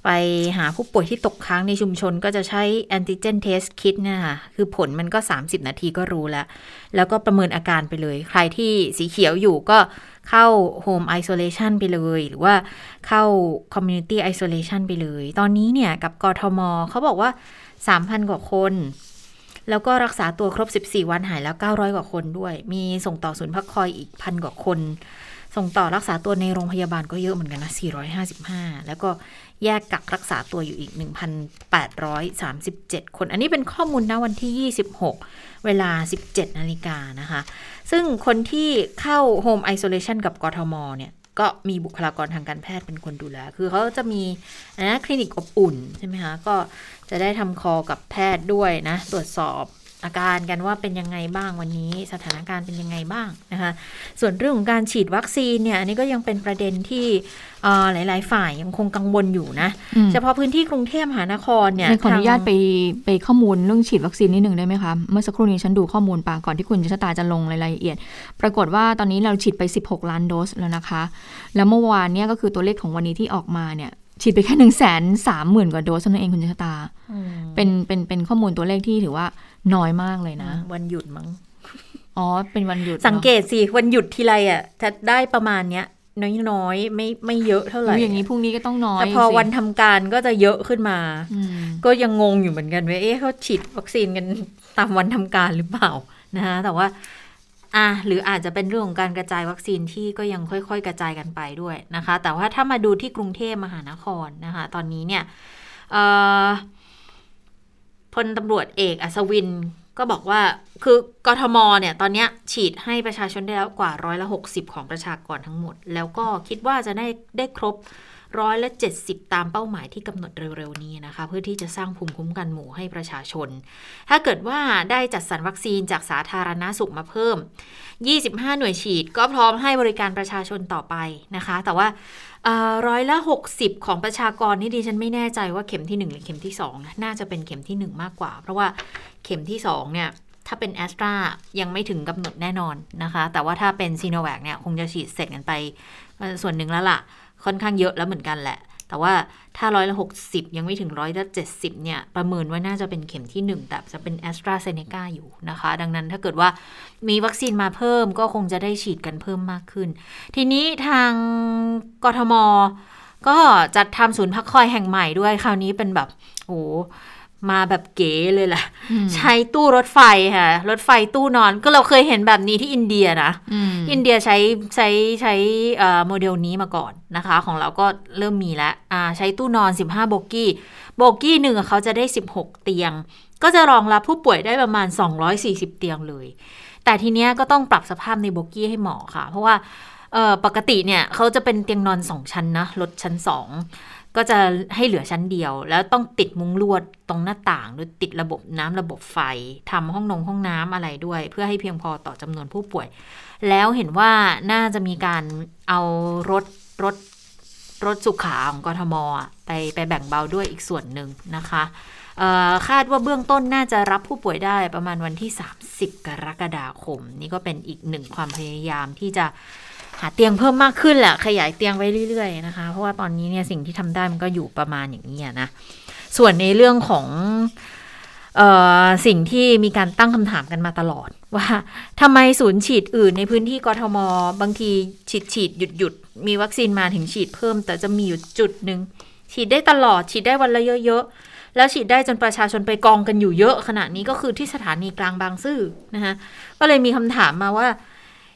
ไปหาผู้ป่วยที่ตกค้างในชุมชนก็จะใช้ antigen test kit เนี่ยค่ะ คือผลมันก็ 30 นาทีก็รู้แล้ว แล้วก็ประเมินอาการไปเลย ใครที่สีเขียวอยู่ก็ เข้า home isolation ไปเลย หรือว่าเข้า community isolation ไปเลย ตอนนี้เนี่ยกับกทมเขาบอกว่า 3,000 กว่าคน แล้วก็รักษาตัวครบ 14 วันหายแล้ว 900 กว่าคนด้วย มีส่งต่อศูนย์พักคอยอีกพันกว่าคน ส่งต่อรักษาตัวในโรงพยาบาลก็เยอะเหมือนกันนะ 455 แล้วก็ แยกกักรักษาตัวอยู่อีก 1,837 คน อันนี้เป็นข้อมูลณวันที่ 26 เวลา 17 นาฬิกานะคะ ซึ่งคนที่เข้า Home Isolation กับกทมเนี่ยก็มีบุคลากรทางการแพทย์เป็นคนดูแล คือเขาจะมีนะคลินิกอบอุ่นใช่ไหมคะ ก็จะได้ทำคอกับแพทย์ด้วยนะ ตรวจสอบ อาการกันว่าเป็นยังไงบ้างวันนี้สถานการณ์เป็นยังไงบ้างนะคะส่วนเรื่องของการฉีดวัคซีนเนี่ยอันนี้ก็ยังเป็นประเด็นที่เอ่อหลาย ๆ ฝ่ายยังคงกังวลอยู่นะอืมเฉพาะพื้นที่กรุงเทพมหานครเนี่ยในขออนุญาตทงไปไปข้อมูลเรื่องฉีดวัคซีนนิดหนึ่งได้ไหมคะ เมื่อสักครู่นี้ฉันดูข้อมูลปาก่อนที่คุณชะตาจะลงรายละเอียด ปรากฏว่าตอนนี้เราฉีดไป 16 ล้านโดสแล้วนะคะ แล้วเมื่อวานเนี่ยก็คือตัวเลขของวันนี้ที่ออกมาเนี่ย ฉีดไปแค่หนึ่งแสนสามหมื่นกว่าโดสเท่านั้นเองคุณชะตาอืมเป็นเป็นเป็นข้อมูลตัวเลขที่ถือว่าน้อยมากเลยนะ วันหยุดมั้งอ๋อ เป็นวันหยุดหรอสังเกตสิ วันหยุดทีไรอะจะได้ประมาณเนี้ยน้อยๆ ไม่ไม่เยอะเท่าไหร่อุ๊ยอย่างนี้พรุ่งนี้ก็ต้องน้อย แต่พอสิวันทำการก็จะเยอะขึ้นมาอืมก็ยังงงอยู่เหมือนกันว่าเอ๊ะเขาฉีดวัคซีนกันตามวันทำการหรือเปล่านะคะแต่ว่า อะหรืออาจจะเป็นเรื่องของการกระจายวัคซีนที่ก็ยังค่อย ๆ กระจายกันไปด้วยนะคะ แต่ว่าถ้ามาดูที่กรุงเทพมหานครนะคะ ตอนนี้เนี่ยพลตำรวจเอกอัศวินก็บอกว่าคือกทมเนี่ยตอนนี้ฉีดให้ประชาชนได้แล้วกว่าร้อยละหกสิบของประชากรทั้งหมด แล้วก็คิดว่าจะได้ได้ครบ ร้อยละ 70 ตามเป้าหมายที่กำหนดเร็วๆนี้นะคะ เพื่อที่จะสร้างภูมิคุ้มกันหมู่ให้ประชาชน ถ้าเกิดว่าได้จัดสรรวัคซีนจากสาธารณาสุขมาเพิ่ม 25 หน่วยฉีดก็พร้อมให้บริการประชาชนต่อไปนะคะ แต่ว่าร้อยละ 60 ของประชากรนี่ดิฉันไม่แน่ใจว่าเข็มที่ 1 หรือเข็มที่ 2นะน่าจะเป็นเข็มที่ 1 มากกว่า เพราะว่าเข็มที่ 2 เนี่ยถ้าเป็นแอสตรายังไม่ถึงกำหนดแน่นอนนะคะ แต่ว่าถ้าเป็นซีโนแวคเนี่ย คงจะฉีดเสร็จกันไปส่วนหนึ่งแล้วล่ะ ค่อนข้างเยอะแล้วเหมือนกันแหละ แต่ว่าถ้าร้อยละหกสิบยังไม่ถึงร้อยละเจ็ดสิบเนี่ย ประเมินว่าน่าจะเป็นเข็มที่หนึ่งแต่จะเป็นแอสตราเซเนกาอยู่นะคะ ดังนั้นถ้าเกิดว่ามีวัคซีนมาเพิ่มก็คงจะได้ฉีดกันเพิ่มมากขึ้น ทีนี้ทางกทม ก็จัดทำศูนย์พักคอยแห่งใหม่ด้วยคราวนี้เป็นแบบโอ้ มาแบบเก๋เลยแหละอืมใช้ตู้รถไฟค่ะ รถไฟตู้นอนก็เราเคยเห็นแบบนี้ที่อินเดียนะอืมอินเดียใช้ใช้ใช้เอ่อโมเดลนี้มาก่อนนะคะ ของเราก็เริ่มมีแล้วอ่าใช้ตู้นอน 15 โบกี้ โบกี้หนึ่งอะเขาจะได้ 16 เตียง ก็จะรองรับผู้ป่วยได้ประมาณ 240 เตียงเลย แต่ทีเนี้ยก็ต้องปรับสภาพในโบกี้ให้เหมาะค่ะ เพราะว่าเอ่อปกติเนี่ยเขาจะเป็นเตียงนอน2ชั้นนะลดชั้น2 ก็จะให้เหลือชั้นเดียว แล้วต้องติดมุ้งลวดตรงหน้าต่างหรือติดระบบน้ำระบบไฟทำห้องนงห้องน้ำอะไรด้วย เพื่อให้เพียงพอต่อจำนวนผู้ป่วย แล้วเห็นว่าน่าจะมีการเอารถรถรถสุขาของกทมไปไปแบ่งเบาด้วยอีกส่วนหนึ่งนะคะคาดว่าเบื้องต้นน่าจะรับผู้ป่วยได้ประมาณวันที่ 30 กรกฎาคม นี่ก็เป็นอีกหนึ่งความพยายามที่จะ หาเตียงเพิ่มมากขึ้นแหละขยายเตียงไว้เรื่อยๆนะคะ เพราะว่าตอนนี้เนี่ยสิ่งที่ทำได้มันก็อยู่ประมาณอย่างนี้นะ ส่วนในเรื่องของออสิ่งที่มีการตั้งคำถามกันมาตลอด ว่าทำไมศูนย์ฉีดอื่นในพื้นที่กทม บางทีฉีดฉีดหยุดหยุดมีวัคซีนมาถึงฉีดเพิ่ม แต่จะมีอยู่จุดหนึ่งฉีดได้ตลอดฉีดได้วันละเยอะๆ แล้วฉีดได้จนประชาชนไปกองกันอยู่เยอะขนาดนี้ก็คือที่สถานีกลางบางซื่อนะคะก็เลยมีคำถามมาว่า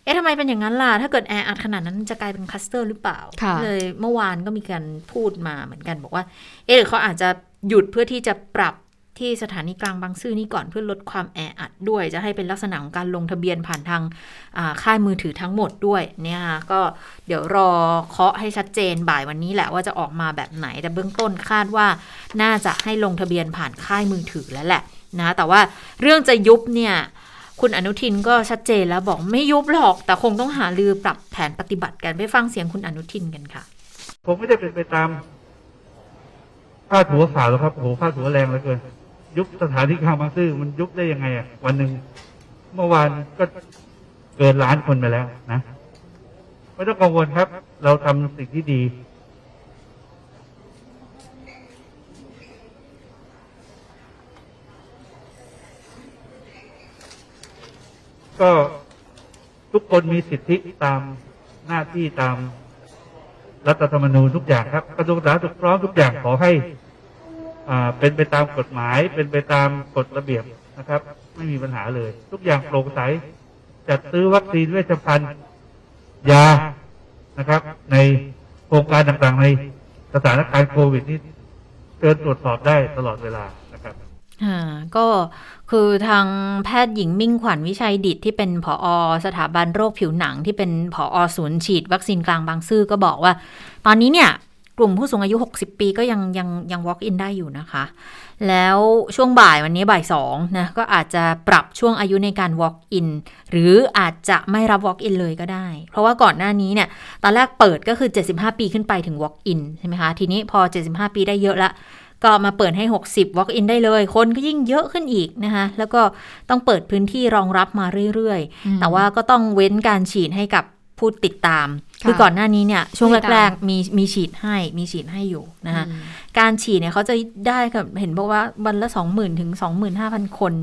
เอ๊ะทำไมเป็นอย่างนั้นล่ะ ถ้าเกิดแออัดขนาดนั้นจะกลายเป็นคลัสเตอร์หรือเปล่าค่ะเลยเมื่อวานก็มีการพูดมาเหมือนกันบอกว่า เอ๊ะหรือเขาอาจจะหยุดเพื่อที่จะปรับที่สถานีกลางบางซื่อนี้ก่อนเพื่อลดความแออัดด้วย จะให้เป็นลักษณะของการลงทะเบียนผ่านทางอ่าค่ายมือถือทั้งหมดด้วยเนี่ยค่ะก็เดี๋ยวรอเคาะให้ชัดเจนบ่ายวันนี้แหละว่าจะออกมาแบบไหนแต่เบื้องต้นคาดว่าน่าจะให้ลงทะเบียนผ่านค่ายมือถือแล้วแหละนะแต่ว่าเรื่องจะยุบเนี่ย คุณอนุทินก็ชัดเจนแล้วบอกไม่ยุบหรอก แต่คงต้องหาลือปรับแผนปฏิบัติกันไปฟังเสียงคุณอนุทินกันค่ะผมไม่ได้เป็นไปตามพาดหัวข่าวหรอกครับโอ้โหพาดหัวแรงเหลือเกินยุบสถานที่ข้างบางซื่อมันยุบได้ยังไงอะวันหนึ่งเมื่อวานก็เกินล้านคนไปแล้วนะไม่ต้องกังวลครับ เราทำสิ่งที่ดี ก็ทุกคนมีสิทธิตามหน้าที่ตามรัฐธรรมนูญทุกอย่างครับกระทรวงสาธารณสุขพร้อมทุกอย่างขอให้อ่าเป็นไปตามกฎหมาย เป็นไปตามกฎระเบียบนะครับ ไม่มีปัญหาเลย ทุกอย่างโปร่งใสจัดซื้อวัคซีนเวชภัณฑ์ยานะครับ ในโครงการต่างๆในสถานการณ์โควิดนี่เชิญตรวจสอบได้ตลอดเวลา ก็คือทางแพทย์หญิงมิ่งขวัญวิชัยดิตที่เป็นผอสถาบันโรคผิวหนังที่เป็นผอศูนย์ฉีดวัคซีนกลางบางซื่อก็บอกว่า ตอนนี้เนี่ยกลุ่มผู้สูงอายุ 60 ปีก็ยังยังยัง walk in ได้อยู่นะคะ แล้วช่วงบ่ายวันนี้บ่ายสองนะก็อาจจะปรับช่วงอายุในการ walk in หรืออาจจะไม่รับ walk in เลยก็ได้ เพราะว่าก่อนหน้านี้เนี่ยตอนแรกเปิดก็คือ 75 ปีขึ้นไปถึง walk in ใช่ไหมคะ ทีนี้พอ 75 ปีได้เยอะละ ก็มาเปิดให้ 60 walk in ได้เลย คนก็ยิ่งเยอะขึ้นอีกนะคะ แล้วก็ต้องเปิดพื้นที่รองรับมาเรื่อยๆ แต่ว่าก็ต้องเว้นการฉีดให้กับผู้ติดตามค่ะคือก่อนหน้านี้เนี่ย ช่วงผู้ติดตามแรกๆมีมีฉีดให้มีฉีดให้อยู่นะคะอืมการฉีดเนี่ยเขาจะได้กับเห็นบอกว่าวันละสองหมื่นถึงสองหมื่นห้าพันคน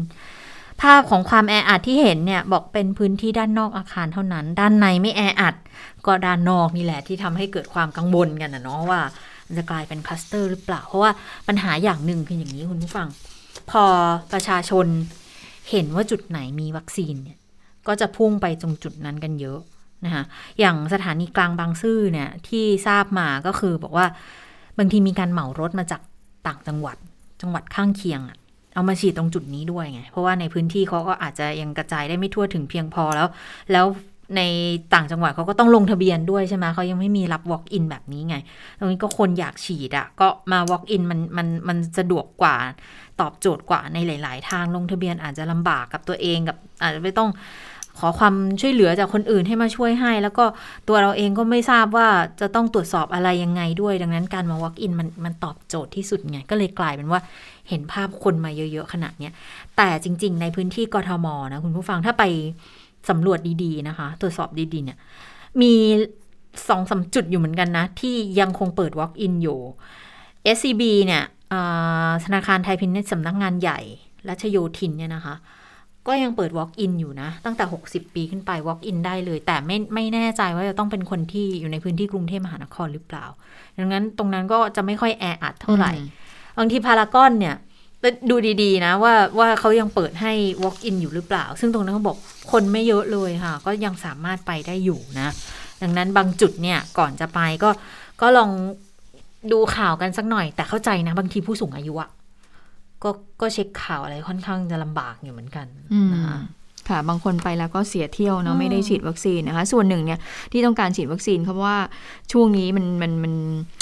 ภาพของความแออัดที่เห็นเนี่ย บอกเป็นพื้นที่ด้านนอกอาคารเท่านั้น ด้านในไม่แออัด ก็ด้านนอกนี่แหละที่ทำให้เกิดความกังวลกันนะเนาะว่า มันจะกลายเป็นคลัสเตอร์หรือเปล่า เพราะว่าปัญหาอย่างหนึ่งคืออย่างนี้คุณผู้ฟัง พอประชาชนเห็นว่าจุดไหนมีวัคซีนเนี่ยก็จะพุ่งไปตรงจุดนั้นกันเยอะนะคะอย่างสถานีกลางบางซื่อเนี่ยที่ทราบมาก็คือบอกว่าบางทีมีการเหมารถมาจากต่างจังหวัด จังหวัดข้างเคียงอะเอามาฉีดตรงจุดนี้ด้วยไง เพราะว่าในพื้นที่เขาก็อาจจะยังกระจายได้ไม่ทั่วถึงเพียงพอแล้ว แล้ว ในต่างจังหวัดเขาก็ต้องลงทะเบียนด้วยใช่ไหมเขายังไม่มีรับ walk in แบบนี้ไง ตรงนี้ก็คนอยากฉีดอะก็มา walk in มันมันมันสะดวกกว่าตอบโจทย์กว่าในหลาย ๆ ทางลงทะเบียนอาจจะลำบากกับตัวเองกับ อาจจะไม่ต้องขอความช่วยเหลือจากคนอื่นให้มาช่วยให้ แล้วก็ตัวเราเองก็ไม่ทราบว่าจะต้องตรวจสอบอะไรยังไงด้วย ดังนั้นการมา walk in มันมันตอบโจทย์ที่สุดไง ก็เลยกลายเป็นว่าเห็นภาพคนมาเยอะ ๆ ขนาดเนี้ยแต่จริง ๆ ในพื้นที่กทมนะคุณผู้ฟังถ้าไป สำรวจดีๆนะคะ ตรวจสอบดีๆเนี่ย มีสองสามจุดอยู่เหมือนกันนะ ที่ยังคงเปิด walk in อยู่ SCB เนี่ยอ่าธนาคารไทยพินเนตสำนักงานใหญ่รัชโยธินเนี่ยนะคะ ก็ยังเปิด walk in อยู่นะ ตั้งแต่ 60 ปีขึ้นไป walk in ได้เลย แต่ไม่ไม่แน่ใจว่าจะต้องเป็นคนที่อยู่ในพื้นที่กรุงเทพมหานครหรือเปล่า ดังนั้นตรงนั้นก็จะไม่ค่อยแออัดเท่าไหร่บางทีพารากอนเนี่ย ดูดีๆ นะว่าว่าเขายังเปิดให้ walk in อยู่หรือเปล่า ซึ่งตรงนั้นเขาบอกคนไม่เยอะเลยค่ะ ก็ยังสามารถไปได้อยู่นะ ดังนั้นบางจุดเนี่ยก่อนจะไปก็ก็ลองดูข่าวกันสักหน่อย แต่เข้าใจนะบางทีผู้สูงอายุอะก็ก็เช็คข่าวอะไรค่อนข้างจะลำบากอยู่เหมือนกันอืมนะคะ ค่ะ บางคนไปแล้วก็เสียเที่ยวเนาะอืมไม่ได้ฉีดวัคซีนนะคะ ส่วนหนึ่งเนี่ยที่ต้องการฉีดวัคซีนเพราะว่าช่วงนี้มันมันมัน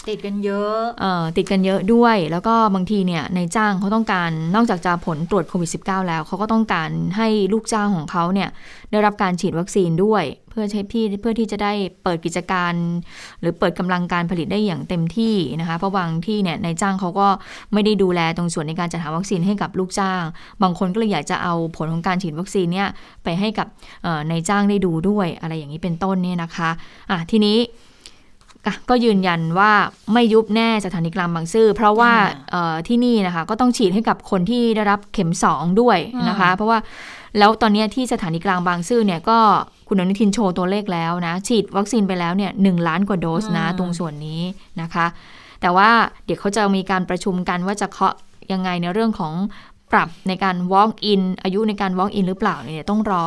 ติดกันเยอะเอ่อติดกันเยอะด้วย แล้วก็บางทีเนี่ยในจ้างเขาต้องการนอกจากจะผลตรวจโควิด -19 แล้วเขาก็ต้องการให้ลูกจ้างของเขาเนี่ยได้รับการฉีดวัคซีนด้วยเพื่อใช้พี่เพื่อที่จะได้เปิดกิจการ หรือเปิดกำลังการผลิตได้อย่างเต็มที่นะคะเพราะบางที่เนี่ยในจ้างเขาก็ไม่ได้ดูแลตรงส่วนในการจัดหาวัคซีนให้กับลูกจ้าง บางคนก็เลยอยากจะเอาผลของการฉีดวัคซีนเนี่ยไปให้กับเอ่อในจ้างได้ดูด้วยอะไรอย่างนี้เป็นต้นเนี่ยนะคะอะทีนี้อะก็ยืนยันว่าไม่ยุบแน่สถานีกลางบางซื่อเพราะว่าอ่าเอ่อที่นี่นะคะก็ต้องฉีดให้กับคนที่ได้รับเข็ม2ด้วยนะคะ เพราะว่า แล้วตอนเนี้ยที่สถานีกลางบางซื่อเนี่ยก็คุณอนุทินโชว์ตัวเลขแล้วนะ ฉีดวัคซีนไปแล้วเนี่ยหล้านกว่าโดสนะอืมตรงส่วนนี้นะคะ แต่ว่าเดี๋ยวเขาจะมีการประชุมกันว่าจะเคาะยังไงในเรื่องของปรับในการ walk in อายุในการ walk in หรือเปล่าเนี่ยต้องรอ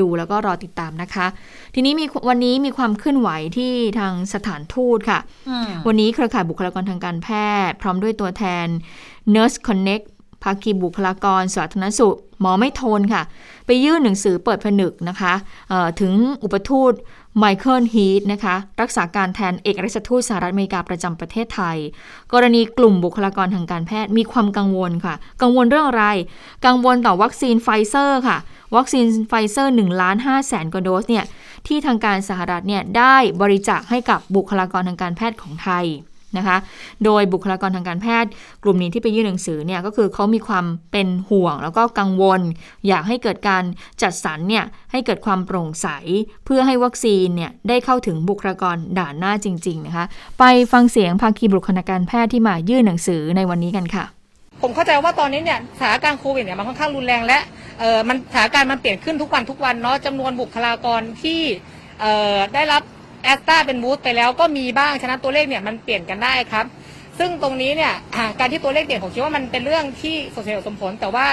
ดูแล้วก็รอติดตามนะคะ ทีนี้มีวันนี้มีความเคลื่อนไหวที่ทางสถานทูตค่ะอืมวันนี้เครือข่ายบุคลากรทางการแพทย์ พร้อมด้วยตัวแทน Nurse Connect ภาคีบุคลากรสาธารณสุข หมอไม่ทนค่ะ ไปยื่นหนังสือเปิดผนึกนะคะถึงอุปทูตไมเคิลฮีทนะคะ รักษาการแทนเอกอัครราชทูตสหรัฐอเมริกาประจำประเทศไทย กรณีกลุ่มบุคลากรทางการแพทย์มีความกังวลค่ะ กังวลเรื่องอะไร กังวลต่อวัคซีนไฟเซอร์ค่ะ วัคซีนไฟเซอร์1ล้าน5แสนกว่าโดสเนี่ยที่ทางการสหรัฐเนี่ยได้บริจาคให้กับบุคลากรทางการแพทย์ของไทย นะคะ โดยบุคลากรทางการแพทย์ กลุ่มนี้ที่ไปยื่นหนังสือเนี่ยก็คือเขามีความเป็นห่วง แล้วก็กังวล อยากให้เกิดการจัดสรรเนี่ยให้เกิดความโปร่งใส เพื่อให้วัคซีนเนี่ยได้เข้าถึงบุคลากรด่านหน้าจริง ๆ นะคะ ไปฟังเสียงภาคีบุคลากรแพทย์ที่มายื่นหนังสือในวันนี้กันค่ะ ผมเข้าใจว่าตอนนี้เนี่ยสถานการณ์โควิดเนี่ยมันค่อนข้างรุนแรงและเออมันสถานการณ์มันเปลี่ยนขึ้นทุกวันทุกวันเนาะจำนวนบุคลากรที่เอ่อได้รับ แอสตาเป็นบูสต์ไปแล้วก็มีบ้างฉะนั้นตัวเลขเนี่ยมันเปลี่ยนกันได้ครับ ซึ่งตรงนี้เนี่ยการที่ตัวเลขเปลี่ยนผมคิดว่ามันเป็นเรื่องที่สมเหตุสมผล แต่ว่า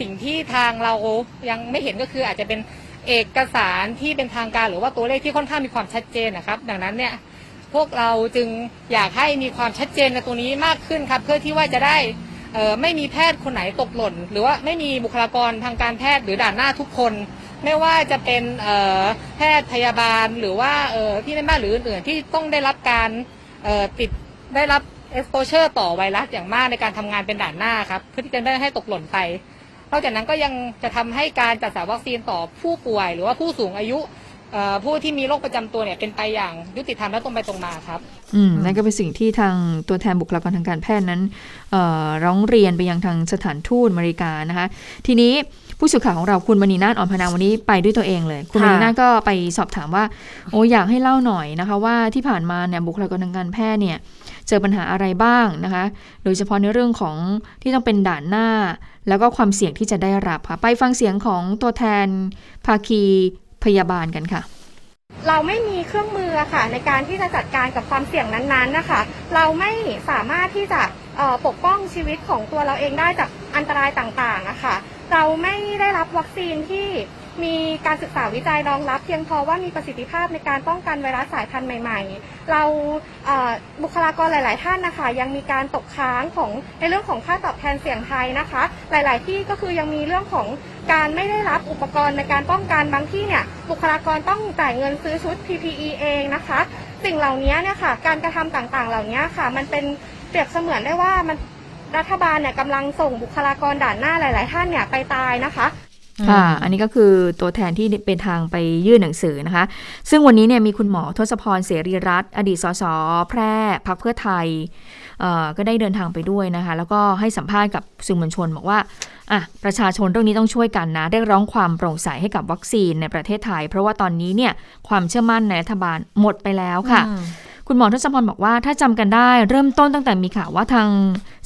สิ่งที่ทางเรายังไม่เห็นก็คืออาจจะเป็นเอกสารที่เป็นทางการหรือว่าตัวเลขที่ค่อนข้างมีความชัดเจนนะครับ ดังนั้นเนี่ยพวกเราจึงอยากให้มีความชัดเจนในตัวนี้มากขึ้นครับ เพื่อที่ว่าจะได้ไม่มีแพทย์คนไหนตกหล่น หรือว่าไม่มีบุคลากรทางการแพทย์หรือด่านหน้าทุกคน ไม่ว่าจะเป็นแพทย์พยาบาลหรือว่าเอ่อพี่แม่บ้านหรืออื่นๆที่ต้องได้รับการติดได้รับ exposure ต่อไวรัสอย่างมากในการทำงานเป็นด่านหน้าครับเพื่อที่จะไม่ให้ตกหล่นไปนอกจากนั้นก็ยังจะทำให้การจัดสรรวัคซีนต่อผู้ป่วย หรือว่าผู้สูงอายุผู้ที่มีโรคประจำตัวเนี่ยเป็นไปอย่างยุติธรรมและตรงไปตรงมาครับ อืมนั่นก็เป็นสิ่งที่ทางตัวแทนบุคลากรทางการแพทย์นั้นร้องเรียนไปยังทางสถานทูตอเมริกานะคะ ทีนี้ ผู้สื่อข่าวของเราคุณมณีนาฏอ่อนพนาวันนี้ไปด้วยตัวเองเลย คุณมค่ะณีนาฏก็ไปสอบถามว่า โอ้อยากให้เล่าหน่อยนะคะ ว่าที่ผ่านมาเนี่ยบุคลากรทางการแพทย์เนี่ยเจอปัญหาอะไรบ้างนะคะ โดยเฉพาะในเรื่องของที่ต้องเป็นด่านหน้า แล้วก็ความเสี่ยงที่จะได้รับค่ะไปฟังเสียงของตัวแทนภาคีพยาบาลกันค่ะเราไม่มีเครื่องมืออะค่ะในการที่จะจัดการกับความเสี่ยงนั้นๆนะคะ เราไม่สามารถที่จะเอ่อ ปกป้องชีวิตของตัวเราเองได้จากอันตรายต่างๆอะค่ะ เราไม่ได้รับวัคซีนที่มีการศึกษาวิจัยรองรับเพียงพอว่ามีประสิทธิภาพในการป้องกันไวรัสสายพันธุ์ใหม่ ๆ เราบุคลากรหลาย ๆ ท่านนะคะ ยังมีการตกค้างของในเรื่องของค่าตอบแทนเสี่ยงภัยนะคะ หลาย ๆ ที่ก็คือยังมีเรื่องของการไม่ได้รับอุปกรณ์ในการป้องกันบางที่เนี่ยบุคลากรต้องจ่ายเงินซื้อชุด PPE เองนะคะ สิ่งเหล่านี้เนี่ยค่ะการกระทำต่าง ๆ เหล่านี้ค่ะ มันเป็น เปรียบเสมือนได้ว่ามันรัฐบาลเนี่ยกำลังส่งบุคลากรด่านหน้าหลาย ๆ ท่านเนี่ยไปตายนะคะค่ะ อันนี้ก็คือตัวแทนที่เป็นทางไปยื่นหนังสือนะคะ ซึ่งวันนี้เนี่ยมีคุณหมอทศพรเสรีรัตน์อดีตสสแพร่พักเพื่อไทยเอ่อก็ได้เดินทางไปด้วยนะคะ แล้วก็ให้สัมภาษณ์กับสื่อมวลชนบอกว่าอะประชาชนเรื่องนี้ต้องช่วยกันนะเรียกร้องความโปร่งใสให้กับวัคซีนในประเทศไทย เพราะว่าตอนนี้เนี่ยความเชื่อมั่นในรัฐบาลหมดไปแล้วค่ะอืม คุณหมอทศพรบอกว่าถ้าจำกันได้เริ่มต้นตั้งแต่มีข่าวว่าทาง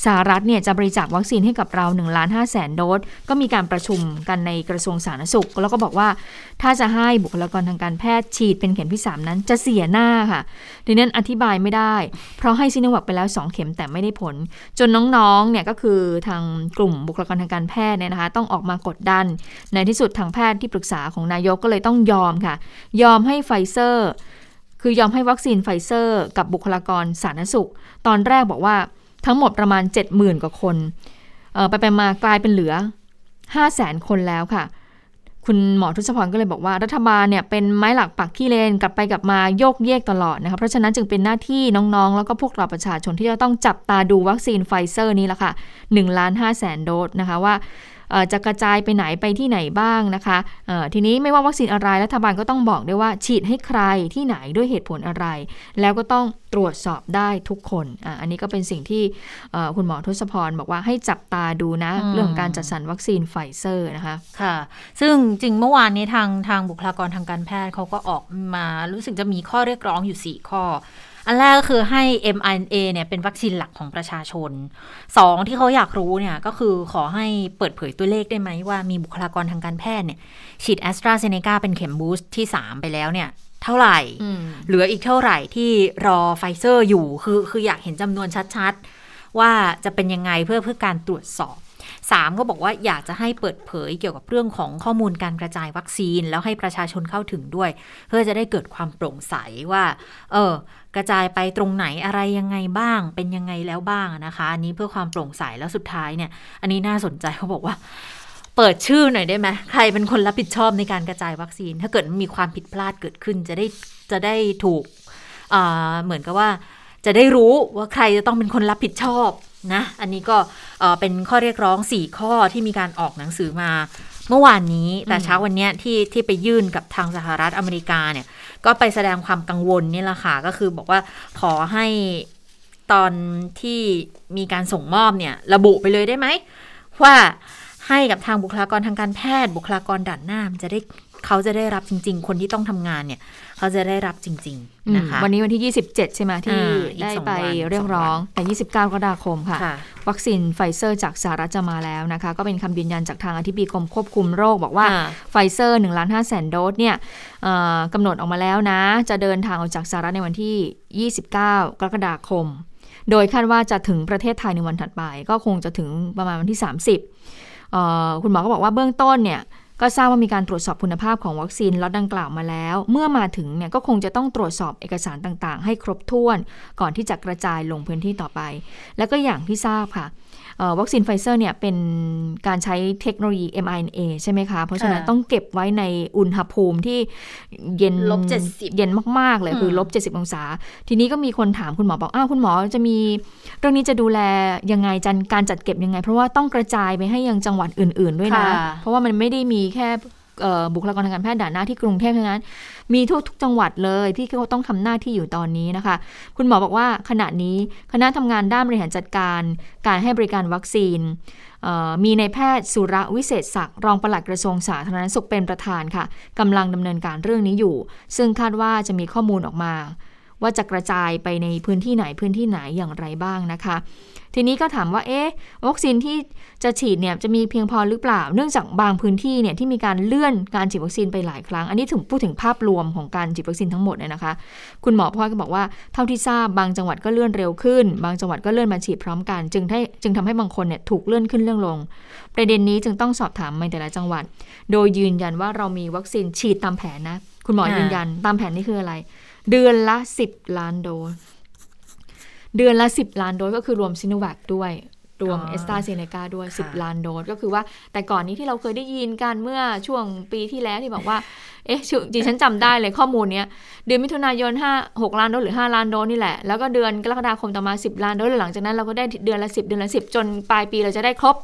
สหรัฐเนี่ยจะบริจาควัคซีนให้กับเรา1ล้าน5แสนโดส ก็มีการประชุมกันในกระทรวงสาธารณสุข แล้วก็บอกว่าถ้าจะให้บุคลากรทางการแพทย์ฉีดเป็นเข็มที่ 3 นั้นจะเสียหน้าค่ะดังนั้นอธิบายไม่ได้ เพราะให้ซิโนแวคไปแล้ว 2 เข็มแต่ไม่ได้ผล จนน้องๆเนี่ยก็คือทางกลุ่มบุคลากรทางการแพทย์เนี่ยนะคะต้องออกมากดดัน ในที่สุดทางแพทย์ที่ปรึกษาของนายกก็เลยต้องยอมค่ะ ยอมให้ไฟเซอร์ คือยอมให้วัคซีนไฟเซอร์กับบุคลากรสาธารณสุข ตอนแรกบอกว่าทั้งหมดประมาณ 70,000 กว่าคนไปไปมากลายเป็นเหลือ 5 0 0แสนคนแล้วค่ะ คุณหมอทศพรก็เลยบอกว่ารัฐบาลเนี่ยเป็นไม้หลักปักขี้เลนกลับไปกลับมาโยกเยกตลอดนะคะเพราะฉะนั้นจึงเป็นหน้าที่น้องๆ แล้วก็พวกเราประชาชนที่จะต้องจับตาดูวัคซีนไฟเซอร์นี้ละค่ะ1ล้าน5แสนโดสนะคะว่า จะกระจายไปไหนไปที่ไหนบ้างนะคะเอ่อทีนี้ไม่ว่าวัคซีนอะไรรัฐบาลก็ต้องบอกด้วยว่าฉีดให้ใครที่ไหนด้วยเหตุผลอะไร แล้วก็ต้องตรวจสอบได้ทุกคนอะอันนี้ก็เป็นสิ่งที่เอ่อคุณหมอทศพรบอกว่าให้จับตาดูนะอืมเรื่องของการจัดสรรวัคซีนไฟเซอร์นะคะค่ะ ซึ่งจริงเมื่อวานนี้ทางทางบุคลากรทางการแพทย์เขาก็ออกมารู้สึกจะมีข้อเรียกร้องอยู่ 4 ข้อ อันแรกก็คือให้ mRNA เนี่ยเป็นวัคซีนหลักของประชาชน 2 ที่เขาอยากรู้เนี่ยก็คือขอให้เปิดเผยตัวเลขได้ไหมว่ามีบุคลากรทางการแพทย์เนี่ยฉีดแอสตราเซเนกาเป็นเข็ม boost ที่ 3 ไปแล้วเนี่ยเท่าไหร่ เหลืออีกเท่าไหร่ที่รอไฟเซอร์อยู่คือคืออยากเห็นจำนวนชัดๆ ว่าจะเป็นยังไงเพื่อเพื่อการตรวจสอบ 3 ก็บอกว่าอยากจะให้เปิดเผยเกี่ยวกับเรื่องของข้อมูลการกระจายวัคซีน แล้วให้ประชาชนเข้าถึงด้วย เพื่อจะได้เกิดความโปร่งใสว่า เออ กระจายไปตรงไหนอะไรยังไงบ้าง เป็นยังไงแล้วบ้างนะคะ อันนี้เพื่อความโปร่งใสแล้วสุดท้ายเนี่ย อันนี้น่าสนใจเขาบอกว่า เปิดชื่อหน่อยได้ไหมใครเป็นคนรับผิดชอบในการกระจายวัคซีน ถ้าเกิดมีความผิดพลาดเกิดขึ้นจะได้จะได้ถูกเหมือนกับว่าจะได้รู้ว่าใครจะต้องเป็นคนรับผิดชอบนะ อันนี้ก็เอ่อเป็นข้อเรียกร้อง 4 ข้อที่มีการออกหนังสือมา เมื่อวานนี้แต่เช้าวันเนี้ยที่ที่ไปยื่นกับทางสหรัฐอเมริกาเนี่ย ก็ไปแสดงความกังวลนี่แหละค่ะ ก็คือบอกว่าขอให้ตอนที่มีการส่งมอบเนี่ย ระบุไปเลยได้ไหม ว่าให้กับทางบุคลากรทางการแพทย์ บุคลากรด่านหน้ามันจะได้เขาจะได้รับจริง ๆ คนที่ต้องทำงานเนี่ย เขาจะได้รับจริง ๆ นะคะ วันนี้วันที่ 27 ใช่ไหมที่อ่าอีกได้สองไปวันเรียกร้อง แต่ 29 กรกฎาคมค่ะค่ะ วัคซีนไฟเซอร์จากสหรัฐจะมาแล้วนะคะ ก็เป็นคำยืนยันจากทางอธิบดีกรมควบคุมโรค บอกว่าอ่าไฟเซอร์1ล้าน5แสนโดสเนี่ยเอ่อกำหนดออกมาแล้วนะ จะเดินทางออกจากสหรัฐในวันที่ 29 กรกฎาคม โดยคาดว่าจะถึงประเทศไทยในวันถัดไป ก็คงจะถึงประมาณวันที่ 30เอ่อคุณหมอก็บอกว่าเบื้องต้นเนี่ย ก็ทราบว่ามีการตรวจสอบคุณภาพของวัคซีนล็อตดังกล่าวมาแล้ว เมื่อมาถึงเนี่ยก็คงจะต้องตรวจสอบเอกสารต่างๆ ให้ครบถ้วน ก่อนที่จะกระจายลงพื้นที่ต่อไป แล้วก็อย่างที่ทราบค่ะวัคซีนไฟเซอร์เนี่ยเป็นการใช้เทคโนโลยี mRNA ใช่ไหมคะ เพราะฉะนั้นค่ะต้องเก็บไว้ในอุณหภูมิที่เย็นลบ70เย็นมาก ๆ เลยคืออืมลบ70องศา ทีนี้ก็มีคนถามคุณหมอบอก อ้าว คุณหมอจะมีเรื่องนี้จะดูแลยังไงจันการจัดเก็บยังไง เพราะว่าต้องกระจายไปให้ยังจังหวัดอื่น ๆ ด้วยนะค่ะเพราะว่ามันไม่ได้มีแค่เอ่อบุคลากรทางการแพทย์ด่านหน้าที่กรุงเทพเท่านั้น มีทั่วทุกจังหวัดเลยที่เขาต้องทำหน้าที่อยู่ตอนนี้นะคะ คุณหมอบอกว่าขณะนี้คณะทำงานด้านบริหารจัดการ การให้บริการวัคซีนมีในแพทย์สุรวิเศษศักดิ์รองปลัดกระทรวงสาธารณสุขเป็นประธานค่ะกำลังดำเนินการเรื่องนี้อยู่ ซึ่งคาดว่าจะมีข้อมูลออกมา ว่าจะกระจายไปในพื้นที่ไหนพื้นที่ไหนอย่างไรบ้างนะคะ ทีนี้ก็ถามว่าเอ๊ะวัคซีนที่จะฉีดเนี่ยจะมีเพียงพอหรือเปล่า เนื่องจากบางพื้นที่เนี่ยที่มีการเลื่อนการฉีดวัคซีนไปหลายครั้ง อันนี้ถึงพูดถึงภาพรวมของการฉีดวัคซีนทั้งหมดเนี่ยนะคะ คุณหมอพ่อก็บอกว่าเท่าที่ทราบบางจังหวัดก็เลื่อนเร็วขึ้น บางจังหวัดก็เลื่อนมาฉีดพร้อมกัน จึงให้จึงทำให้บางคนเนี่ยถูกเลื่อนขึ้นเลื่อนลง ประเด็นนี้จึงต้องสอบถามในแต่ละจังหวัด โดยยืนยันว่าเรามีวัคซีนฉีดตามแผนนะคุณหมออยืนยันตามแผนนี่คืออะไร เดือนละ 10 ล้านโดส เดือนละ 10 ล้านโดสก็คือรวมซิโนแวคด้วยรวมอ๋อเอสตราเซเนกาด้วยค่ะ10 ล้านโดส ก็คือว่าแต่ก่อนนี้ที่เราเคยได้ยินกันเมื่อช่วงปีที่แล้วที่บอกว่า เอ๊ะชื่อจริงฉันจำได้เลยข้อมูลเนี้ย เดือนมิถุนายน5 6ล้านโดสหรือ 5 ล้านโดสนี่แหละ แล้วก็เดือนกรกฎาคมต่อมา 10 ล้านโดสแล้วหลังจากนั้นเราก็ได้เดือนละ 10 เดือนละ 10 จนปลายปีเราจะได้ครบ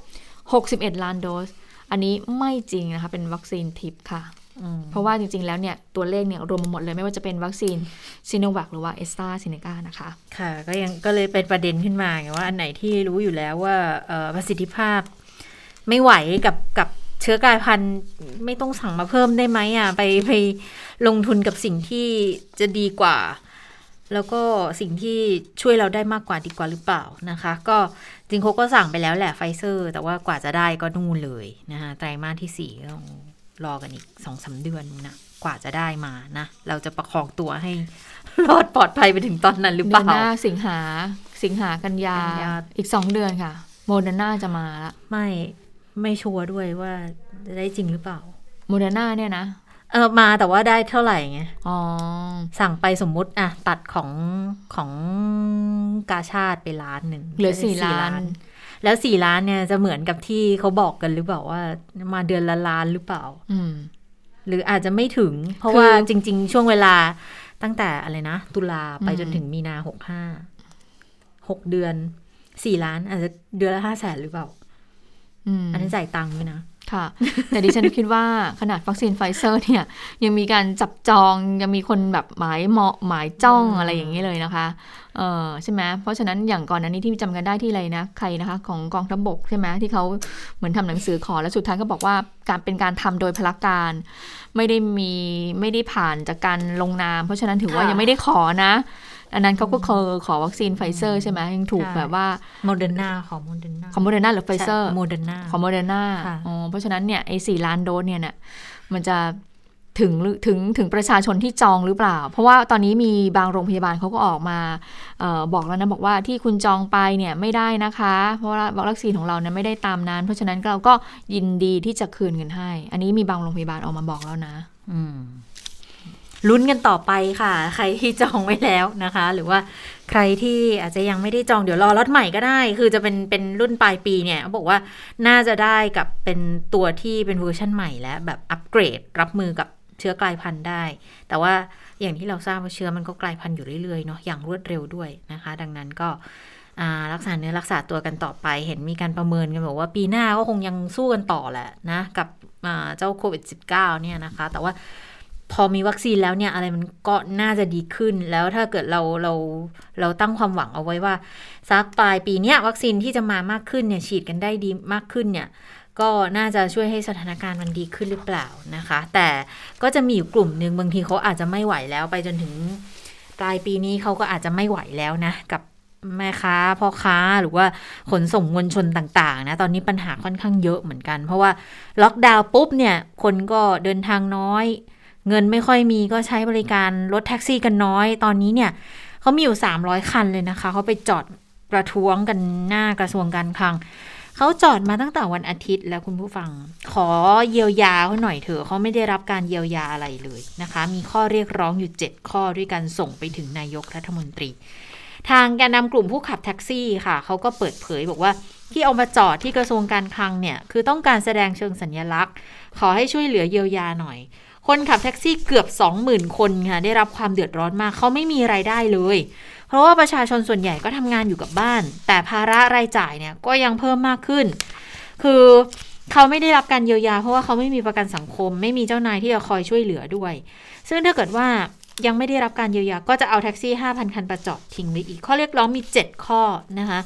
61 ล้านโดส อันนี้ไม่จริงนะคะเป็นวัคซีนทิปค่ะอืม เพราะว่าจริง ๆ แล้วเนี่ยตัวเลขเนี่ยรวมมาหมดเลยไม่ว่าจะเป็นวัคซีนซีโนแวคหรือว่าเอสตราเซเนกานะคะ ค่ะ ก็ยังก็เลยเป็นประเด็นขึ้นมาไงว่าอันไหนที่รู้อยู่แล้วว่าประสิทธิภาพ ไม่ไหวกับกับเชื้อกลายพันธุ์ไม่ต้องสั่งมาเพิ่มได้ไหมอะไปไปลงทุนกับสิ่งที่จะดีกว่า แล้วก็สิ่งที่ช่วยเราได้มากกว่าดีกว่าหรือเปล่านะคะ ก็จริงเขาก็สั่งไปแล้วแหละไฟเซอร์ แต่ว่ากว่าจะได้ก็นู่นเลยนะคะไตรมาสที่สี่ก็ รอกันอีกสองสามเดือนนะกว่าจะได้มานะ เราจะประคองตัวให้รอดปลอดภัยไปถึงตอนนั้นหรือเปล่าเดือนหน้าสิงหาสิงหากันยากันยาอีก2เดือนค่ะ โมเดอร์นาจะมาละไม่ไม่ชัวร์ด้วยว่าจะได้จริงหรือเปล่า โมเดอร์นาเนี่ยนะเออมาแต่ว่าได้เท่าไหร่ไงอ๋อสั่งไปสมมุติอะตัดของของกาชาติไปล้านหนึ่งเหลือจะได้สี่ล้าน แล้วสี่ล้านเนี่ยจะเหมือนกับที่เขาบอกกันหรือเปล่าว่า มาเดือนละล้านหรือเปล่า อืม หรืออาจจะไม่ถึง เพราะคือว่าจริง ๆ ช่วงเวลาตั้งแต่อะไรนะ ตุลาไปอืมจนถึงมีนาหกห้าหกเดือนสี่ล้าน อาจจะเดือนละห้าแสนหรือเปล่าอืมอันนี้จ่ายตังค์ด้วยนะ ค่ะ แต่ดิฉันคิดว่าขนาดวัคซีนไฟเซอร์เนี่ยยังมีการจับจองยังมีคนแบบหมายเหมาะหมายจ้องอืมอะไรอย่างนี้เลยนะคะเออใช่ไหมเพราะฉะนั้นอย่างก่อนอันนี้ที่จำกันได้ที่อะไรนะใครนะคะ ของกองทัพบกใช่ไหมที่เขาเหมือนทำหนังสือขอแล้วสุดท้ายก็บอกว่าการเป็นการทำโดยพลการ ไม่ได้มีไม่ได้ผ่านจากการลงนาม เพราะฉะนั้นถือว่าค่ะยังไม่ได้ขอนะ อันนั้นเขาก็เคยขอวัคซีนไฟเซอร์ใช่ไหมยังถูกใช่แบบว่าโมเดอร์นาของโมเดอร์นาของโมเดอร์นาหรือไฟเซอร์โมเดอร์นาของโมเดอร์นาค่ะอ๋อเพราะฉะนั้นเนี่ยไอ้สี่ล้านโดสเนี่ยนะมันจะถึงหรือถึงถึงประชาชนที่จองหรือเปล่า เพราะว่าตอนนี้มีบางโรงพยาบาลเขาก็ออกมาเออบอกแล้วนะบอกว่าที่คุณจองไปเนี่ยไม่ได้นะคะ เพราะว่าวัคซีนของเราเนี่ยไม่ได้ตามนั้น เพราะฉะนั้นเราก็ยินดีที่จะคืนเงินให้ อันนี้มีบางโรงพยาบาลออกมาบอกแล้วนะ อืม ลุ้นกันต่อไปค่ะ ใครที่จองไว้แล้วนะคะ หรือว่าใครที่อาจจะยังไม่ได้จองเดี๋ยวรอล็อตใหม่ก็ได้ คือจะเป็นเป็นรุ่นปลายปีเนี่ยเขาบอกว่าน่าจะได้กับเป็นตัวที่เป็นเวอร์ชันใหม่และแบบอัปเกรดรับมือกับเชื้อกลายพันธุ์ได้ แต่ว่าอย่างที่เราทราบว่าเชื้อมันก็กลายพันธุ์อยู่เรื่อยๆเนาะอย่างรวดเร็วด้วยนะคะ ดังนั้นก็อ่ารักษาเนื้อรักษาตัวกันต่อไป เห็นมีการประเมินกันบอกว่าปีหน้าก็คงยังสู้กันต่อแหละนะ กับเจ้าโควิด -19 เนี่ยนะคะ แต่ว่า พอมีวัคซีนแล้วเนี่ยอะไรมันก็น่าจะดีขึ้น แล้วถ้าเกิดเราเราเราตั้งความหวังเอาไว้ว่าสักปลายปีเนี้ยวัคซีนที่จะมามากขึ้นเนี่ยฉีดกันได้ดีมากขึ้นเนี่ยก็น่าจะช่วยให้สถานการณ์มันดีขึ้นหรือเปล่านะคะ แต่ก็จะมีอยู่กลุ่มหนึ่งบางทีเขาอาจจะไม่ไหวแล้วไปจนถึงปลายปีนี้เขาก็อาจจะไม่ไหวแล้วนะ กับแม่ค้าพ่อค้าหรือว่าขนส่งมวลชนต่างๆนะตอนนี้ปัญหาค่อนข้างเยอะเหมือนกัน เพราะว่าล็อกดาวน์ปุ๊บเนี่ยคนก็เดินทางน้อย เงินไม่ค่อยมีก็ใช้บริการรถแท็กซี่กันน้อย ตอนนี้เนี่ยเขามีอยู่ 300 คันเลยนะคะ เขาไปจอดประท้วงกันหน้ากระทรวงการคลัง เขาจอดมาตั้งแต่วันอาทิตย์แล้วคุณผู้ฟัง ขอเยียวยาเขาหน่อยเถอะเขาไม่ได้รับการเยียวยาอะไรเลยนะคะ มีข้อเรียกร้องอยู่ 7 ข้อด้วยกันส่งไปถึงนายกรัฐมนตรี ทางแกนนำกลุ่มผู้ขับแท็กซี่ค่ะ เขาก็เปิดเผยบอกว่าที่เอามาจอดที่กระทรวงการคลังเนี่ย คือต้องการแสดงเชิงสัญญลักษณ์ ขอให้ช่วยเหลือเยียวยาหน่อย คนขับแท็กซี่เกือบ 20,000 คนค่ะได้รับความเดือดร้อนมากเขาไม่มีไรายได้เลย เพราะว่าประชาชนส่วนใหญ่ก็ทำงานอยู่กับบ้าน แต่ภาระรายจ่ายเนี่ยก็ยังเพิ่มมากขึ้น คือเขาไม่ได้รับการเยียวยา เพราะว่าเขาไม่มีประกันสังคม ไม่มีเจ้านายที่จะคอยช่วยเหลือด้วย ซึ่งถ้าเกิดว่ายังไม่ได้รับการเยียวยา ก็จะเอาแท็กซี่ 5,000 คันประจอดทิ้งไว้อีก ข้อเรียกร้องมี 7 ข้อนะคะ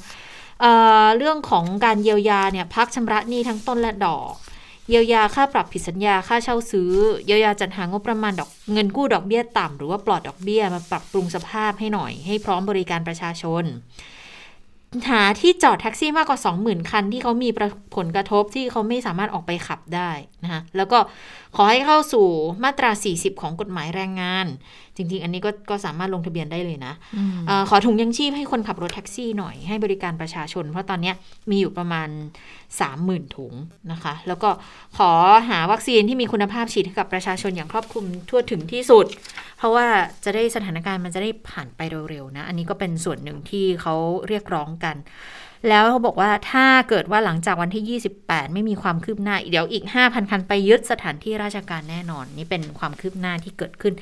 เอ่อเรื่องของการเยียวยาเนี่ยพักชำระหนี้ทั้งต้นและดอก เยียวยาค่าปรับผิดสัญญาค่าเช่าซื้อ เยียวยาจัดหางบประมาณดอกเงินกู้ดอกเบี้ยต่ำหรือว่าปลอดดอกเบี้ยมาปรับปรุงสภาพให้หน่อย ให้พร้อมบริการประชาชน หาที่จอดแท็กซี่มากกว่า 20,000 คันที่เขามีผลกระทบที่เขาไม่สามารถออกไปขับได้นะคะแล้วก็ขอให้เข้าสู่มาตรา 40 ของกฎหมายแรงงานจริง ๆ อันนี้ก็ก็สามารถลงทะเบียนได้เลยนะเออขอถุงยังชีพให้คนขับรถแท็กซี่หน่อยให้บริการประชาชน เพราะตอนเนี้ยมีอยู่ประมาณ 30,000 ถุงนะคะ แล้วก็ขอหาวัคซีนที่มีคุณภาพฉีดให้กับประชาชนอย่างครอบคลุมทั่วถึงที่สุด เพราะว่าจะได้สถานการณ์มันจะได้ผ่านไปเร็วๆนะ อันนี้ก็เป็นส่วนหนึ่งที่เขาเรียกร้องกัน แล้วเขาบอกว่าถ้าเกิดว่าหลังจากวันที่ 28 ไม่มีความคืบหน้า เดี๋ยวอีก 5,000 คันไปยึดสถานที่ราชการแน่นอน นี่เป็นความคืบหน้าที่เกิดขึ้น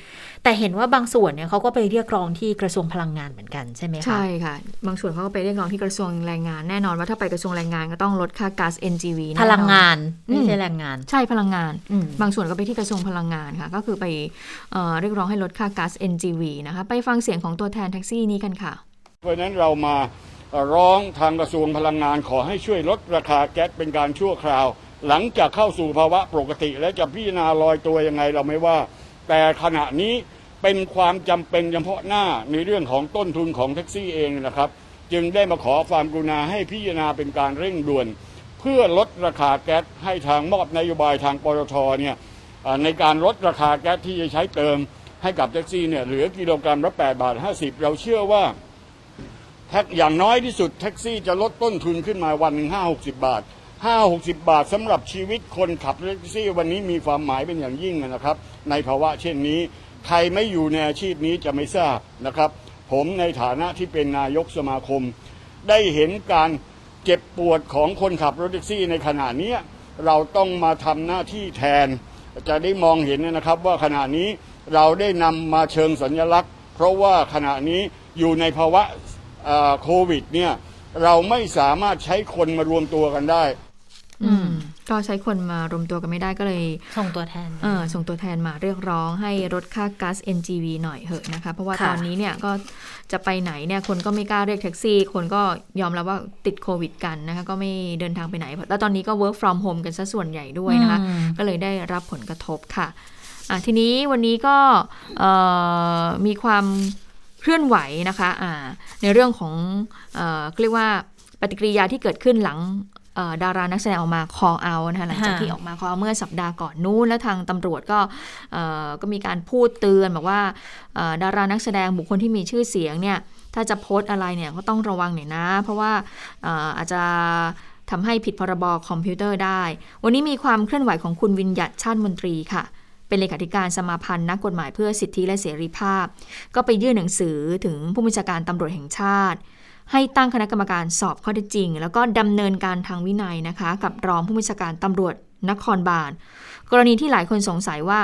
แต่เห็นว่าบางส่วนเนี่ยเขาก็ไปเรียกร้องที่กระทรวงพลังงานเหมือนกันใช่ไหมคะใช่ค่ะ บางส่วนเขาก็ไปเรียกร้องที่กระทรวงแรงงานแน่นอนว่าถ้าไปกระทรวงแรงงานก็ต้องลดค่าก๊าซ NGV แน่นพอนลังงานไม่อืมใช่แรงงาน ใช่พลังงานอืมบางส่วนก็ไปที่กระทรวงพลังงานค่ะ ก็คือไปเอ่อเรียกร้องให้ลดค่าก๊าซ NGV นะคะไปฟังเสียงของตัวแทนแท็กซี่นี้กันค่ะเพราะฉะนั้นเรามาเอ่อ ร้องทางกระทรวงพลังงานขอให้ช่วยลดราคาแก๊สเป็นการชั่วคราว หลังจากเข้าสู่ภาวะปกติ และจะพิจารณาลอยตัวยังไงเราไม่ว่า แต่ขณะนี้เป็นความจำเป็นเฉพาะหน้าในเรื่องของต้นทุนของแท็กซี่เองนะครับ จึงได้มาขอความกรุณาให้พิจารณาเป็นการเร่งด่วน เพื่อลดราคาแก๊สให้ทางมอบนโยบายทางปตทเนี่ยในการลดราคาแก๊สที่จะใช้เติมให้กับแท็กซี่เนี่ยเหลือกิโลกรัมละ8บาท50 เราเชื่อว่า แท็กอย่างน้อยที่สุดแท็กซี่จะลดต้นทุนขึ้นมาวันหนึ่งห้าหกสิบบาทห้าหกสิบบาทสำหรับชีวิตคนขับแท็กซี่ วันนี้มีความหมายเป็นอย่างยิ่งนะครับ ในภาวะเช่นนี้ ใครไม่อยู่ในอาชีพนี้จะไม่ทราบนะครับ ผมในฐานะที่เป็นนายกสมาคม ได้เห็นการเจ็บปวดของคนขับรถแท็กซี่ในขณะนี้เราต้องมาทำหน้าที่แทน จะได้มองเห็นนะครับว่าขณะนี้เราได้นำมาเชิงสัญลักษณ์ เพราะว่าขณะนี้อยู่ในภาวะ โควิดเนี่ยเราไม่สามารถใช้คนมารวมตัวกันได้ อืมก็ใช้คนมารวมตัวกันไม่ได้ก็เลย ส่งตัวแทน เออส่งตัวแทนมาเรียกร้องให้ลดค่าก๊าซ NGV หน่อยเหอะนะคะ เพราะว่าค่ะตอนนี้เนี่ยก็จะไปไหนเนี่ยคนก็ไม่กล้าเรียกแท็กซี่ คนก็ยอมรับว่าติดโควิดกันนะคะก็ไม่เดินทางไปไหน แล้วตอนนี้ก็ work from home กันซะส่วนใหญ่ด้วยนะคะอืมก็เลยได้รับผลกระทบค่ะ อะทีนี้วันนี้ก็เอ่อมีความ เคลื่อนไหวนะคะอ่าในเรื่องของเอ่อเรียกว่าปฏิกิริยาที่เกิดขึ้นหลังเอ่อดารานักแสดงออกมา call out นะคะหลังจากค่ะที่ออกมา call out เมื่อสัปดาห์ก่อนนู้นแล้วทางตำรวจก็เอ่อก็มีการพูดเตือนบอกว่าเอ่อดารานักแสดงบุคคลที่มีชื่อเสียงเนี่ยถ้าจะโพสต์อะไรเนี่ยก็ต้องระวังหน่อยนะ เพราะว่าเอ่ออาจจะทำให้ผิดพรบคอมพิวเตอร์ได้ วันนี้มีความเคลื่อนไหวของคุณวินยัตชาติมนตรีค่ะ เป็นเลขาธิการสมาพันธ์นักกฎหมายเพื่อสิทธิและเสรีภาพ ก็ไปยื่นหนังสือถึงผู้บัญชาการตำรวจแห่งชาติ ให้ตั้งคณะกรรมการสอบข้อเท็จจริง แล้วก็ดำเนินการทางวินัยนะคะ กับรองผู้บัญชาการตำรวจนครบาลกรณีที่หลายคนสงสัยว่า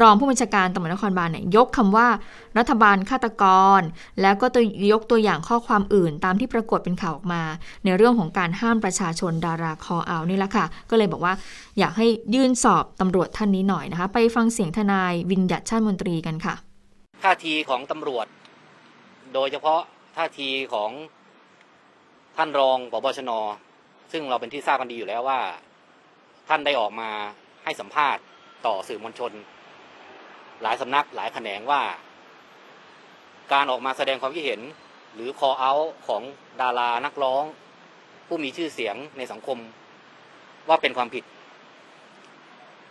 รองผู้บัญชาการตำรวจนครบาลเนี่ยยกคำว่ารัฐบาลฆาตกร แล้วก็ตัวยกตัวอย่างข้อความอื่น ตามที่ปรากฏเป็นข่าวออกมา ในเรื่องของการห้ามประชาชนดาราคอเอานี่แหละค่ะ ก็เลยบอกว่าอยากให้ยื่นสอบตำรวจท่านนี้หน่อยนะคะ ไปฟังเสียงทนายวินยัตชาติมนตรีกันค่ะท่าทีของตำรวจ โดยเฉพาะท่าทีของท่านรองปบชน ซึ่งเราเป็นที่ทราบกันดีอยู่แล้วว่า ท่านได้ออกมาให้สัมภาษณ์ต่อสื่อมวลชน หลายสำนักหลายแขนงว่า การออกมาแสดงความคิดเห็น หรือ call out ของดารานักร้อง ผู้มีชื่อเสียงในสังคม ว่าเป็นความผิด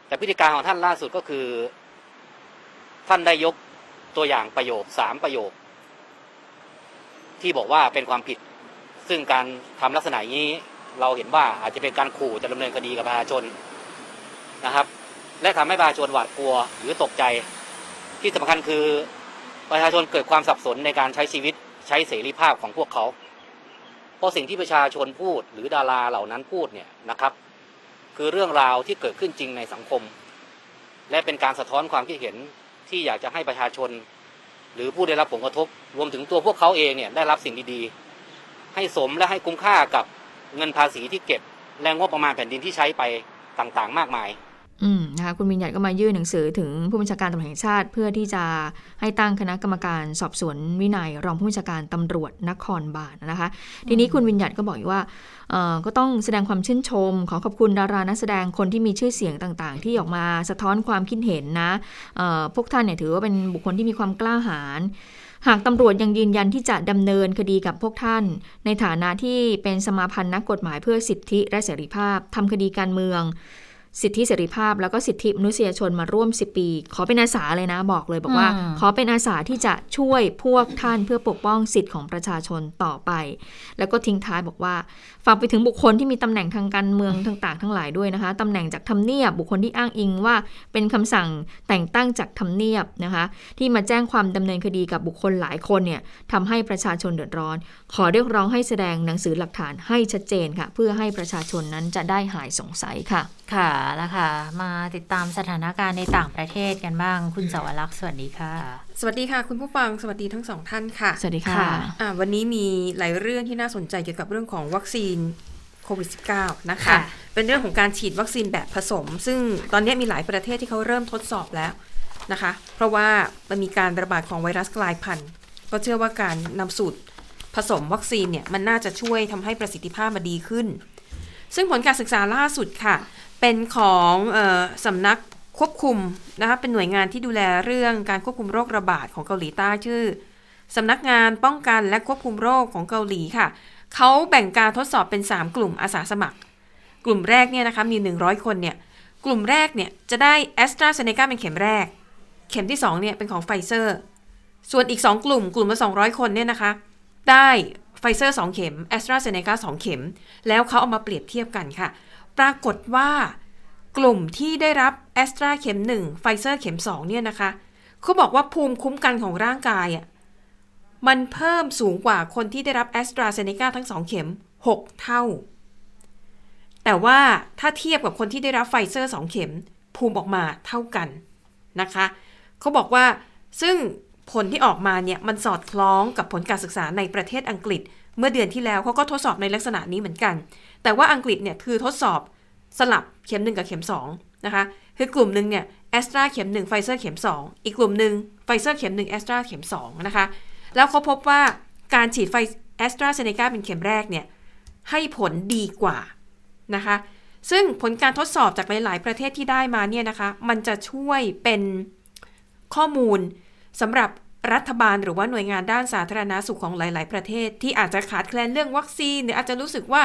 แต่พฤติการของท่านล่าสุดก็คือ ท่านได้ยกตัวอย่างประโยคสามประโยค ที่บอกว่าเป็นความผิด ซึ่งการทำลักษณะอย่างนี้เราเห็นว่าอาจจะเป็นการขู่จะดำเนินคดีกับประชาชนนะครับ และทำให้ประชาชนหวาดกลัวหรือตกใจ ที่สำคัญคือประชาชนเกิดความสับสนในการใช้ชีวิตใช้เสรีภาพของพวกเขา เพราะสิ่งที่ประชาชนพูดหรือดาราเหล่านั้นพูดเนี่ยนะครับ คือเรื่องราวที่เกิดขึ้นจริงในสังคม และเป็นการสะท้อนความคิดเห็นที่อยากจะให้ประชาชน หรือผู้ได้รับผลกระทบ รวมถึงตัวพวกเขาเองเนี่ยได้รับสิ่งดีๆ ให้สมและให้คุ้มค่ากับเงินภาษีที่เก็บและงบประมาณแผ่นดินที่ใช้ไปต่างๆ มากมาย อืมนะคะคุณวิญญัติก็มายื่นหนังสือถึงผู้บัญชาการตำรวจแห่งชาติ เพื่อที่จะให้ตั้งคณะกรรมการสอบสวนวินัย รองผู้บัญชาการตำรวจนครบาลนะคะ ทีนี้คุณวิญญัติก็บอกอีกว่าเออก็ต้องแสดงความชื่นชม ขอขอบคุณดารานักแสดงคนที่มีชื่อเสียงต่างๆ ที่ออกมาสะท้อนความคิดเห็นนะเออพวกท่านเนี่ยถือว่าเป็นบุคคลที่มีความกล้าหาญหากตำรวจยังยืนยันที่จะดำเนินคดีกับพวกท่าน ในฐานะที่เป็นสมาพันธ์นักกฎหมายเพื่อสิทธิและเสรีภาพทำคดีการเมือง สิทธิเสรีภาพแล้วก็สิทธิมนุษยชนมาร่วม 10 ปี ขอเป็นอาสาเลยนะบอกเลยบอกว่าอืมขอเป็นอาสาที่จะช่วยพวกท่านเพื่อปกป้องสิทธิของประชาชนต่อไป แล้วก็ทิ้งท้ายบอกว่าฝากไปถึงบุคคลที่มีตำแหน่งทางการเมืองต่างๆ ทั้งหลายด้วยนะคะตำแหน่งจากทำเนียบบุคคลที่อ้างอิงว่า เป็นคำสั่งแต่งตั้งจากทำเนียบนะคะที่มาแจ้งความดำเนินคดีกับบุคคลหลายคนเนี่ยทำให้ประชาชนเดือดร้อน ขอเรียกร้องให้แสดงหนังสือหลักฐานให้ชัดเจนค่ะ เพื่อให้ประชาชนนั้นจะได้หายสงสัยค่ะ ค่ะแล้วค่ะ มาติดตามสถานการณ์ในต่างประเทศกันบ้าง คุณสวรักษ์สวัสดีค่ะ สวัสดีค่ะ คุณผู้ฟังสวัสดีทั้งสองท่านค่ะ สวัสดีค่ะค่ะอ่าวันนี้มีหลายเรื่องที่น่าสนใจเกี่ยวกับเรื่องของวัคซีนโควิด -19 นะคะค่ะเป็นเรื่องของการฉีดวัคซีนแบบผสม ซึ่งตอนนี้มีหลายประเทศที่เขาเริ่มทดสอบแล้วนะคะ เพราะว่ามันมีการระบาดของไวรัสกลายพันธุ์ ก็เชื่อว่าการนำสูตรผสมวัคซีนเนี่ยมันน่าจะช่วยทำให้ประสิทธิภาพมาดีขึ้น ซึ่งผลการศึกษาล่าสุดค่ะ เป็นของออสำนักควบคุมนะคะเป็นหน่วยงานที่ดูแลเรื่องการควบคุมโรคระบาดของเกาหลีใต้ชื่อสำนักงานป้องกันและควบคุมโรคของเกาหลีค่ะเขาแบ่งการทดสอบเป็น 3 กลุ่มอาสาสมัคร กลุ่มแรกเนี่ยนะคะมี 100 คนเนี่ยกลุ่มแรกเนี่ยจะได้แอสตราเซเนกาเป็นเข็มแรก เข็มที่ 2เนี่ยเป็นของไฟเซอร์ ส่วนอีก 2 กลุ่ม กลุ่มละ200 คนเนี่ยนะคะได้ไฟเซอร์2เข็มแอสตราเซเนกา2เข็ม แล้วเขาเอามาเปรียบเทียบกันค่ะ ปรากฏว่ากลุ่มที่ได้รับแอสตราเข็ม1ไฟเซอร์เข็ม2เนี่ยนะคะเขาบอกว่าภูมิคุ้มกันของร่างกายอะมันเพิ่มสูงกว่าคนที่ได้รับแอสตราเซเนกาทั้ง2เข็ม 6 เท่า แต่ว่าถ้าเทียบกับคนที่ได้รับไฟเซอร์2เข็ม ภูมิออกมาเท่ากันนะคะเขาบอกว่าซึ่งผลที่ออกมาเนี่ยมันสอดคล้องกับผลการศึกษาในประเทศอังกฤษ เมื่อเดือนที่แล้วเขาก็ทดสอบในลักษณะนี้เหมือนกัน แต่ว่าอังกฤษเนี่ยคือทดสอบสลับเข็ม 1 กับเข็ม2นะคะคือกลุ่มหนึ่งเนี่ยแอสตราเข็ม1ไฟเซอร์เข็ม 2 อีกกลุ่มหนึ่งไฟเซอร์เข็ม1แอสตราเข็ม2นะคะแล้วเขาพบว่าการฉีดไฟแอสตราเซเนกาเป็นเข็มแรกเนี่ยให้ผลดีกว่านะคะซึ่งผลการทดสอบจากหลาย ๆ ประเทศที่ได้มาเนี่ยนะคะมันจะช่วยเป็นข้อมูลสำหรับรัฐบาลหรือว่าหน่วยงานด้านสาธารณาสุขของหลาย ๆ ประเทศ ที่อาจจะขาดแคลนเรื่องวัคซีนหรืออาจจะรู้สึกว่า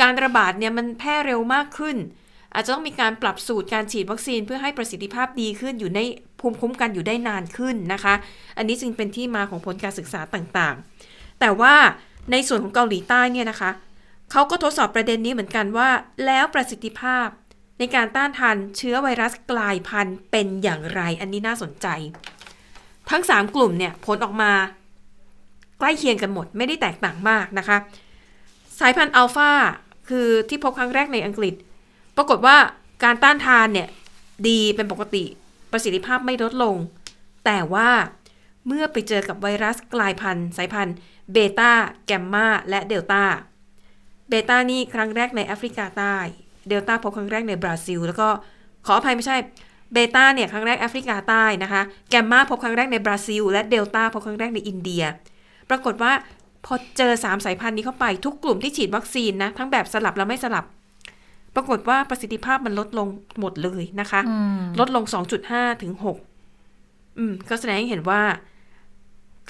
การระบาดเนี่ยมันแพร่เร็วมากขึ้น อาจจะต้องมีการปรับสูตรการฉีดวัคซีนเพื่อให้ประสิทธิภาพดีขึ้นอยู่ในภูมิคุ้มกันอยู่ได้นานขึ้นนะคะ อันนี้จึงเป็นที่มาของผลการศึกษาต่างๆ แต่ว่าในส่วนของเกาหลีใต้เนี่ยนะคะเขาก็ทดสอบประเด็นนี้เหมือนกันว่า แล้วประสิทธิภาพในการต้านทานเชื้อไวรัสกลายพันธุ์เป็นอย่างไร อันนี้น่าสนใจ ทั้ง 3 กลุ่มเนี่ยผลออกมาใกล้เคียงกันหมดไม่ได้แตกต่างมากนะคะ สายพันธุ์อัลฟาคือที่พบครั้งแรกในอังกฤษ ปรากฏว่าการต้านทานเนี่ย ดีเป็นปกติประสิทธิภาพไม่ลดลง แต่ว่าเมื่อไปเจอกับไวรัสกลายพันธุ์ สายพันธุ์เบต้าแกมมาและเดลต้าเบต้านี่ครั้งแรกในแอฟริกาใต้ เดลต้าพบครั้งแรกในบราซิล แล้วก็ขออภัยไม่ใช่เบต้าเนี่ยครั้งแรกแอฟริกาใต้นะคะ แกมมาพบครั้งแรกในบราซิล และเดลต้าพบครั้งแรกในอินเดีย ปรากฏว่า พอเจอ3สายพันธุ์นี้เข้าไปทุกกลุ่มที่ฉีดวัคซีนนะ ทั้งแบบสลับและไม่สลับ ปรากฏว่าประสิทธิภาพมันลดลงหมดเลยนะคะอืมลดลง 2.5 ถึง 6 อืม ก็แสดงให้เห็นว่า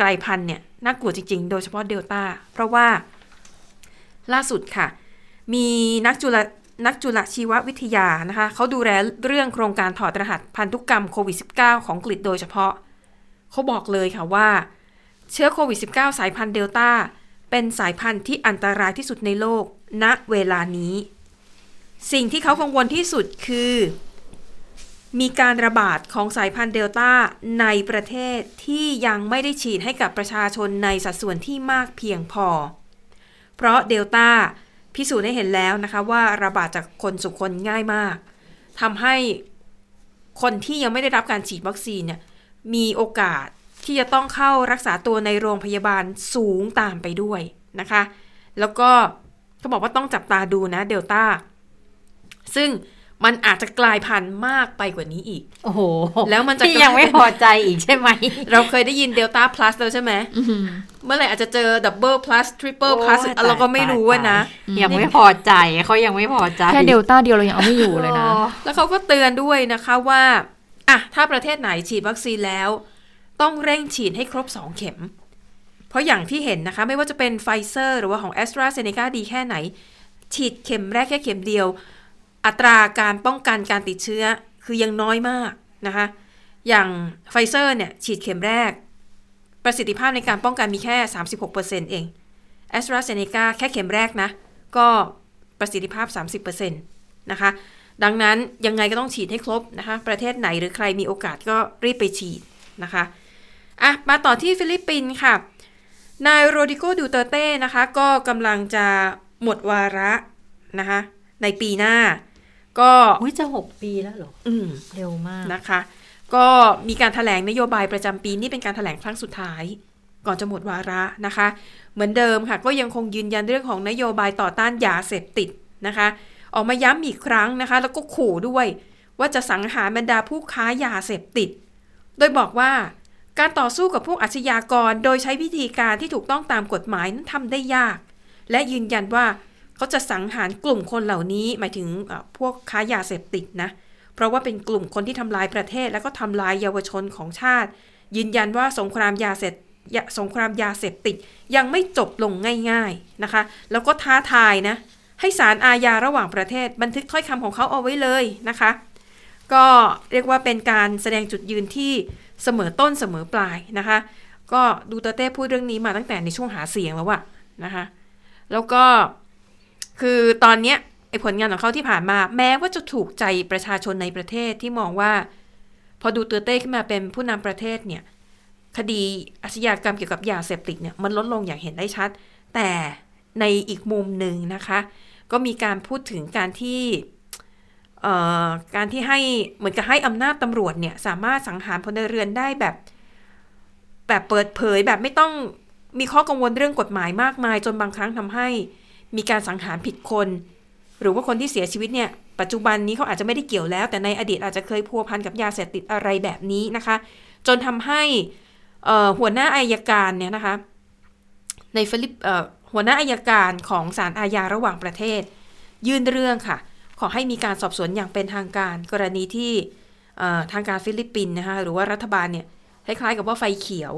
กลายพันธุ์เนี่ยน่ากลัวจริง ๆ โดยเฉพาะเดลต้า เพราะว่า ล่าสุดค่ะ มีนักจุลนักจุลชีววิทยานะคะเขาดูแลเรื่องโครงการถอดรหัสพันธุกรรมโควิด -19 ของอังกฤษโดยเฉพาะ เขาบอกเลยค่ะว่า เชื้อโควิด -19 สายพันธุ์เดลต้า เป็นสายพันธุ์ที่อันตรายที่สุดในโลก ณ เวลานี้ สิ่งที่เขากังวลที่สุดคือ มีการระบาดของสายพันธุ์เดลต้าในประเทศที่ยังไม่ได้ฉีดให้กับประชาชนในสัดส่วนที่มากเพียงพอ เพราะเดลต้าพิสูจน์ให้เห็นแล้วนะคะว่าระบาดจากคนสู่คนง่ายมากทำให้คนที่ยังไม่ได้รับการฉีดวัคซีนเนี่ยมีโอกาส ที่จะต้องเข้ารักษาตัวในโรงพยาบาลสูงตามไปด้วยนะคะ แล้วก็เขาบอกว่าต้องจับตาดูนะเดลต้าซึ่งมันอาจจะกลายพันธุ์มากไปกว่านี้อีก โอ้โห แล้วมันจะที่ยังไม่พอใจอีกใช่ไหม เราเคยได้ยินเดลต้าพลัสแล้วใช่ไหม เมื่อไหร่อาจจะเจอ double plus triple plus โอ้ยตายเราก็ไม่รู้อะนะ ยังไม่พอใจเขายังไม่พอใจ แค่เดลต้าเดียวเรายังเอาไม่อยู่เลยนะ แล้วเขาก็เตือนด้วยนะคะว่า อะ ถ้าประเทศไหนฉีดวัคซีนแล้ว ต้องเร่งฉีดให้ครบ 2 เข็ม เพราะอย่างที่เห็นนะคะ ไม่ว่าจะเป็นไฟเซอร์หรือว่าของ แอสตราเซ เนกา ดีแค่ไหน ฉีดเข็มแรกแค่เข็มเดียว อัตราการป้องกันการติดเชื้อคือยังน้อยมากนะคะ อย่างไฟเซอร์เนี่ยฉีดเข็มแรก ประสิทธิภาพในการป้องกันมีแค่ 36%เอง แอสตราเซ เนกา แค่เข็มแรกนะ ก็ประสิทธิภาพ 30%นะคะดังนั้นยังไงก็ต้องฉีดให้ครบนะคะ ประเทศไหนหรือใครมีโอกาสก็รีบไปฉีดนะคะ อะมาต่อที่ฟิลิปปินส์ค่ะ นายโรดริโกดูเตอร์เต้นะคะ ก็กำลังจะหมดวาระนะคะ ในปีหน้า ก็อุ้ยจะหกปีแล้วเหรอ อืมเร็วมากนะคะ ก็มีการแถลงนโยบายประจำปีนี่เป็นการแถลงครั้งสุดท้าย ก่อนจะหมดวาระนะคะ เหมือนเดิมค่ะ ก็ยังคงยืนยันเรื่องของนโยบายต่อต้านยาเสพติดนะคะ ออกมาย้ำอีกครั้งนะคะ แล้วก็ขู่ด้วย ว่าจะสังหารบรรดาผู้ค้ายาเสพติด โดยบอกว่า การต่อสู้กับพวกอาชญากรโดยใช้วิธีการที่ถูกต้องตามกฎหมายนั้นทำได้ยาก และยืนยันว่าเขาจะสังหารกลุ่มคนเหล่านี้หมายถึงพวกค้ายาเสพติดนะ เพราะว่าเป็นกลุ่มคนที่ทำลายประเทศ แล้วก็ทำลายเยาวชนของชาติ ยืนยันว่าสงครามยาเสพสงครามยาเสพติดยังไม่จบลงง่าย ๆนะคะ แล้วก็ท้าทายนะให้ศาลอาญาระหว่างประเทศ บันทึกถ้อยคำของเขาเอาไว้เลยนะคะ ก็เรียกว่าเป็นการแสดงจุดยืนที่ เสมอต้นเสมอปลายนะคะ ก็ดูเตเต้พูดเรื่องนี้มาตั้งแต่ในช่วงหาเสียงแล้วอะนะคะ แล้วก็คือตอนเนี้ยไอผลงานของเขาที่ผ่านมา แม้ว่าจะถูกใจประชาชนในประเทศที่มองว่า พอดูเตเต้ขึ้นมาเป็นผู้นำประเทศเนี่ยคดีอาชญากรรมเกี่ยวกับยาเสพติดเนี่ยมันลดลงอย่างเห็นได้ชัด แต่ในอีกมุมหนึ่งนะคะ ก็มีการพูดถึงการที่ การที่ให้เหมือนกับให้อำนาจตำรวจเนี่ยสามารถสังหารพลเรือนได้แบบแบบเปิดเผยแบบไม่ต้องมีข้อกังวลเรื่องกฎหมายมากมาย จนบางครั้งทำให้มีการสังหารผิดคน หรือว่าคนที่เสียชีวิตเนี่ย ปัจจุบันนี้เขาอาจจะไม่ได้เกี่ยวแล้ว แต่ในอดีตอาจจะเคยพัวพันกับยาเสพติดอะไรแบบนี้นะคะ จนทำให้หัวหน้าอายการเนี่ยนะคะ ในฟิลิปหัวหน้าอายการของศาลอาญาระหว่างประเทศ ยื่นเรื่องค่ะ ขอให้มีการสอบสวนอย่างเป็นทางการกรณีที่ทางการฟิลิปปินส์นะคะหรือว่ารัฐบาลเนี่ยคล้ายๆกับว่าไฟเขียว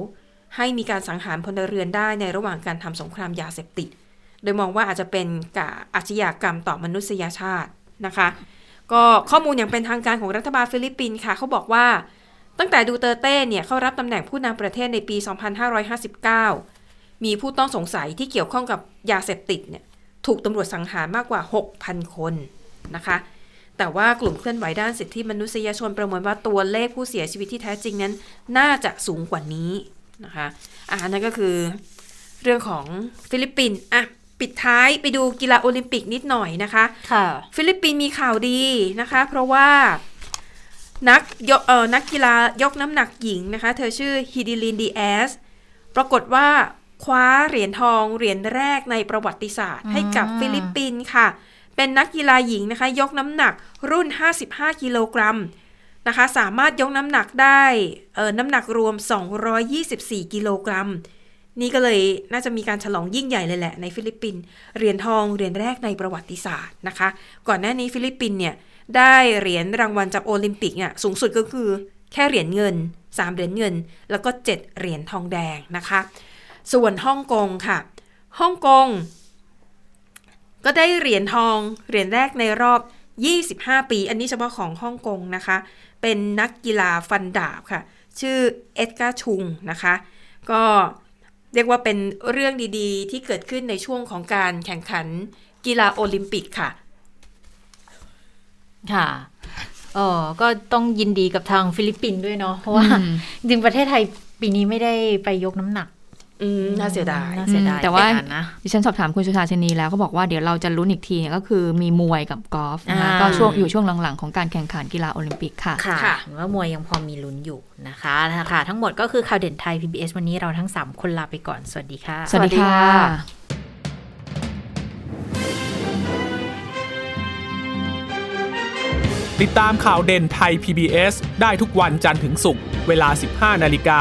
ให้มีการสังหารพลเรือนได้ในระหว่างการทำสงครามยาเสพติด โดยมองว่าอาจจะเป็นกาอาชญากรรมต่อมนุษยชาตินะคะก็ข้อมูลอย่างเป็นทางการของรัฐบาลฟิลิปปินส์ค่ะเขาบอกว่าตั้งแต่ดูเตอร์เต้เนี่ยเข้ารับตำแหน่งผู้นำประเทศในปี 2559 มีผู้ต้องสงสัยที่เกี่ยวข้องกับยาเสพติดเนี่ยถูกตำรวจสังหารมากกว่า 6,000 คน นะคะ แต่ว่ากลุ่มเคลื่อนไหวด้านสิทธิมนุษยชนประเมินว่าตัวเลขผู้เสียชีวิตที่แท้จริงนั้น น่าจะสูงกว่านี้นะคะอ่านั่นก็คือเรื่องของฟิลิปปินส์อะปิดท้ายไปดูกีฬาโอลิมปิกนิดหน่อยนะคะค่ะฟิลิปปินส์มีข่าวดีนะคะ เพราะว่านักยกเอ่อนักกีฬายกน้ำหนักหญิงนะคะ เธอชื่อฮิดิลินดิแอซปรากฏว่าคว้าเหรียญทองเหรียญแรกในประวัติศาสตร์ ให้กับฟิลิปปินส์ค่ะ เป็นนักกีฬาหญิงนะคะ ยกน้ำหนักรุ่น 55 กิโลกรัมนะคะ สามารถยกน้ำหนักได้เออน้ำหนักรวม 224 กิโลกรัม นี่ก็เลยน่าจะมีการฉลองยิ่งใหญ่เลยแหละในฟิลิปปินส์เหรียญทองเหรียญแรกในประวัติศาสตร์นะคะ ก่อนหน้านี้ฟิลิปปินส์เนี่ยได้เหรียญรางวัลจากโอลิมปิกเนี่ยสูงสุดก็คือแค่เหรียญเงิน 3 เหรียญเงิน แล้วก็ 7 เหรียญทองแดงนะคะ ส่วนฮ่องกงค่ะฮ่องกง ก็ได้เหรียญทองเหรียญแรกในรอบ 25 ปี อันนี้เฉพาะของฮ่องกงนะคะ เป็นนักกีฬาฟันดาบค่ะ ชื่อเอ็ดการ์ เชิงนะคะ ก็เรียกว่าเป็นเรื่องดีๆ ที่เกิดขึ้นในช่วงของการแข่งขันกีฬาโอลิมปิกค่ะ ค่ะเออก็ต้องยินดีกับทางฟิลิปปินส์ด้วยเนาะ เพราะว่าอืมจริงๆประเทศไทยปีนี้ไม่ได้ไปยกน้ำหนักอืม น่าเสียดายน่าเสียดายแต่ว่าไปอ่นนะดิฉันสอบถามคุณสุธาชนีแล้วก็บอกว่าเดี๋ยวเราจะลุ้นอีกทีเนี่ยก็คือมีมวยกับกอล์ฟนะคะอ่าก็ช่วงอยู่ช่วงหลังๆ ของการแข่งขันกีฬาโอลิมปิกค่ะค่ะค่ะเห็นว่ามวยยังพอมีลุ้นอยู่นะคะค่ะทั้งหมดก็คือข่าวเด่นไทย PBS วันนี้เราทั้ง 3 คนลาไปก่อน สวัสดีค่ะ สวัสดีค่ะ ติดตามข่าวเด่นไทย PBS ได้ทุกวันจันทร์ถึงศุกร์เวลา 15 นาฬิกา